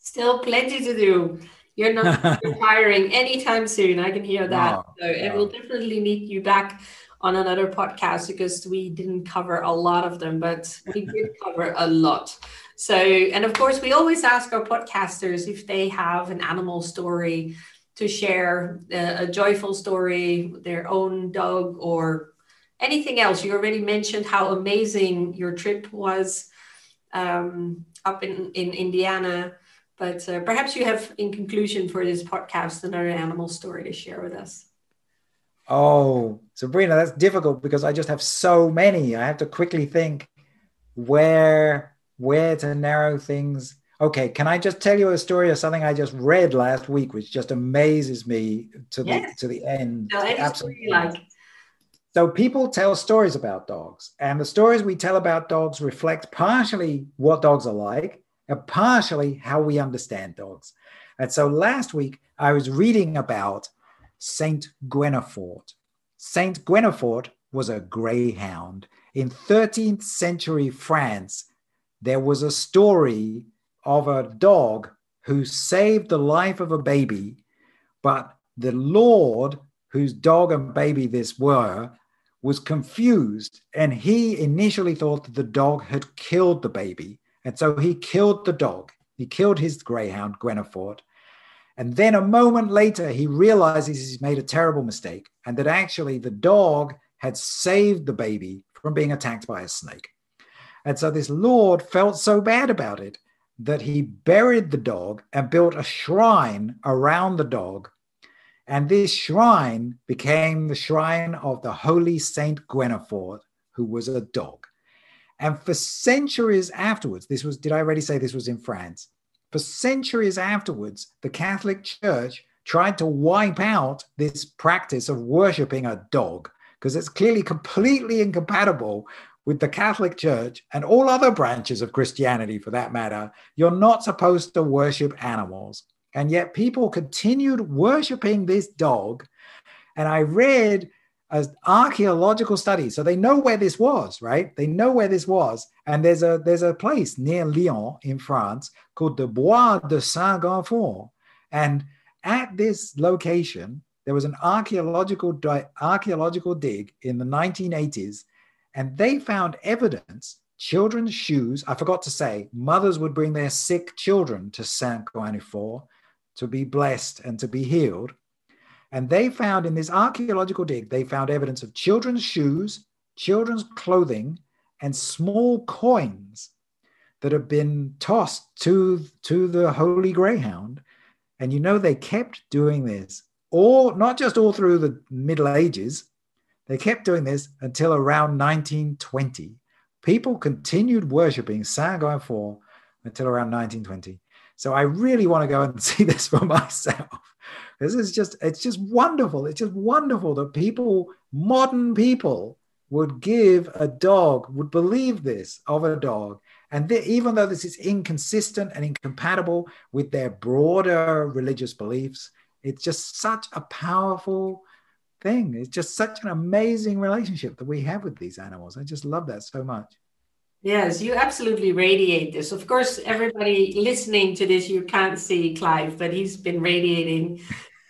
S1: Still plenty to do. You're not retiring anytime soon. I can hear that. No, so no. it will definitely need you back on another podcast because we didn't cover a lot of them, but we did cover a lot. So, and of course, we always ask our podcasters if they have an animal story to share a, a joyful story, their own dog, or anything else. You already mentioned how amazing your trip was um, up in, in Indiana. But uh, perhaps you have, in conclusion for this podcast, another animal story to share with us.
S2: Oh, Sabrina, that's difficult because I just have so many. I have to quickly think where where to narrow things Okay, can I just tell you a story of something I just read last week, which just amazes me to yes. the to the end?
S1: No, absolutely. Like.
S2: So people tell stories about dogs, and the stories we tell about dogs reflect partially what dogs are like, and partially how we understand dogs. And so last week I was reading about Saint Guinefort. Saint Guinefort was a greyhound. In 13th century France, there was a story of a dog who saved the life of a baby, but the Lord, whose dog and baby this were, was confused. And he initially thought that the dog had killed the baby. And so he killed the dog. He killed his greyhound, Guinefort. And then a moment later, he realizes he's made a terrible mistake and that actually the dog had saved the baby from being attacked by a snake. And so this Lord felt so bad about it that he buried the dog and built a shrine around the dog. And this shrine became the shrine of the holy Saint Guinefort, who was a dog. And for centuries afterwards, this was, did I already say this was in France? For centuries afterwards, the Catholic Church tried to wipe out this practice of worshiping a dog because it's clearly completely incompatible with the Catholic Church and all other branches of Christianity for that matter, you're not supposed to worship animals. And yet people continued worshiping this dog. And I read an archaeological study. So they know where this was, right? They know where this was. And there's a there's a place near Lyon in France called the Bois de Saint-Gonfort. And at this location, there was an archaeological archaeological dig in the 1980s, and they found evidence. Children's shoes. I forgot to say, mothers would bring their sick children to Saint Guinefort to be blessed and to be healed. And they found in this archaeological dig, they found evidence of children's shoes, children's clothing, and small coins that have been tossed to, to the Holy Greyhound. And you know, they kept doing this all, not just all through the Middle Ages, they kept doing this until around 1920. People continued worshiping Saint Guinefort until around 1920. So I really want to go and see this for myself. This is just, it's just wonderful. It's just wonderful that people, modern people, would give a dog, would believe this of a dog. And even though this is inconsistent and incompatible with their broader religious beliefs, it's just such a powerful thing. It's just such an amazing relationship that we have with these animals. I just love that so much.
S1: Yes, you absolutely radiate this. Of course, everybody listening to this, you can't see Clive, but he's been radiating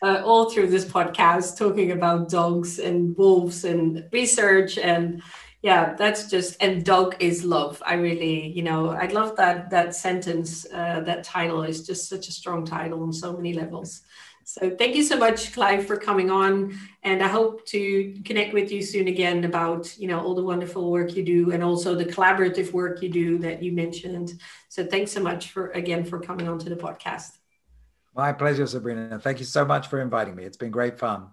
S1: uh, all through this podcast, talking about dogs and wolves and research. And yeah, that's just, and dog is love. I really, you know, I love that, that sentence, uh, that title is just such a strong title on so many levels. So thank you so much, Clive, for coming on. And I hope to connect with you soon again about, you know, all the wonderful work you do and also the collaborative work you do that you mentioned. So thanks so much for again for coming on to the podcast.
S2: My pleasure, Sabrina. Thank you so much for inviting me. It's been great fun.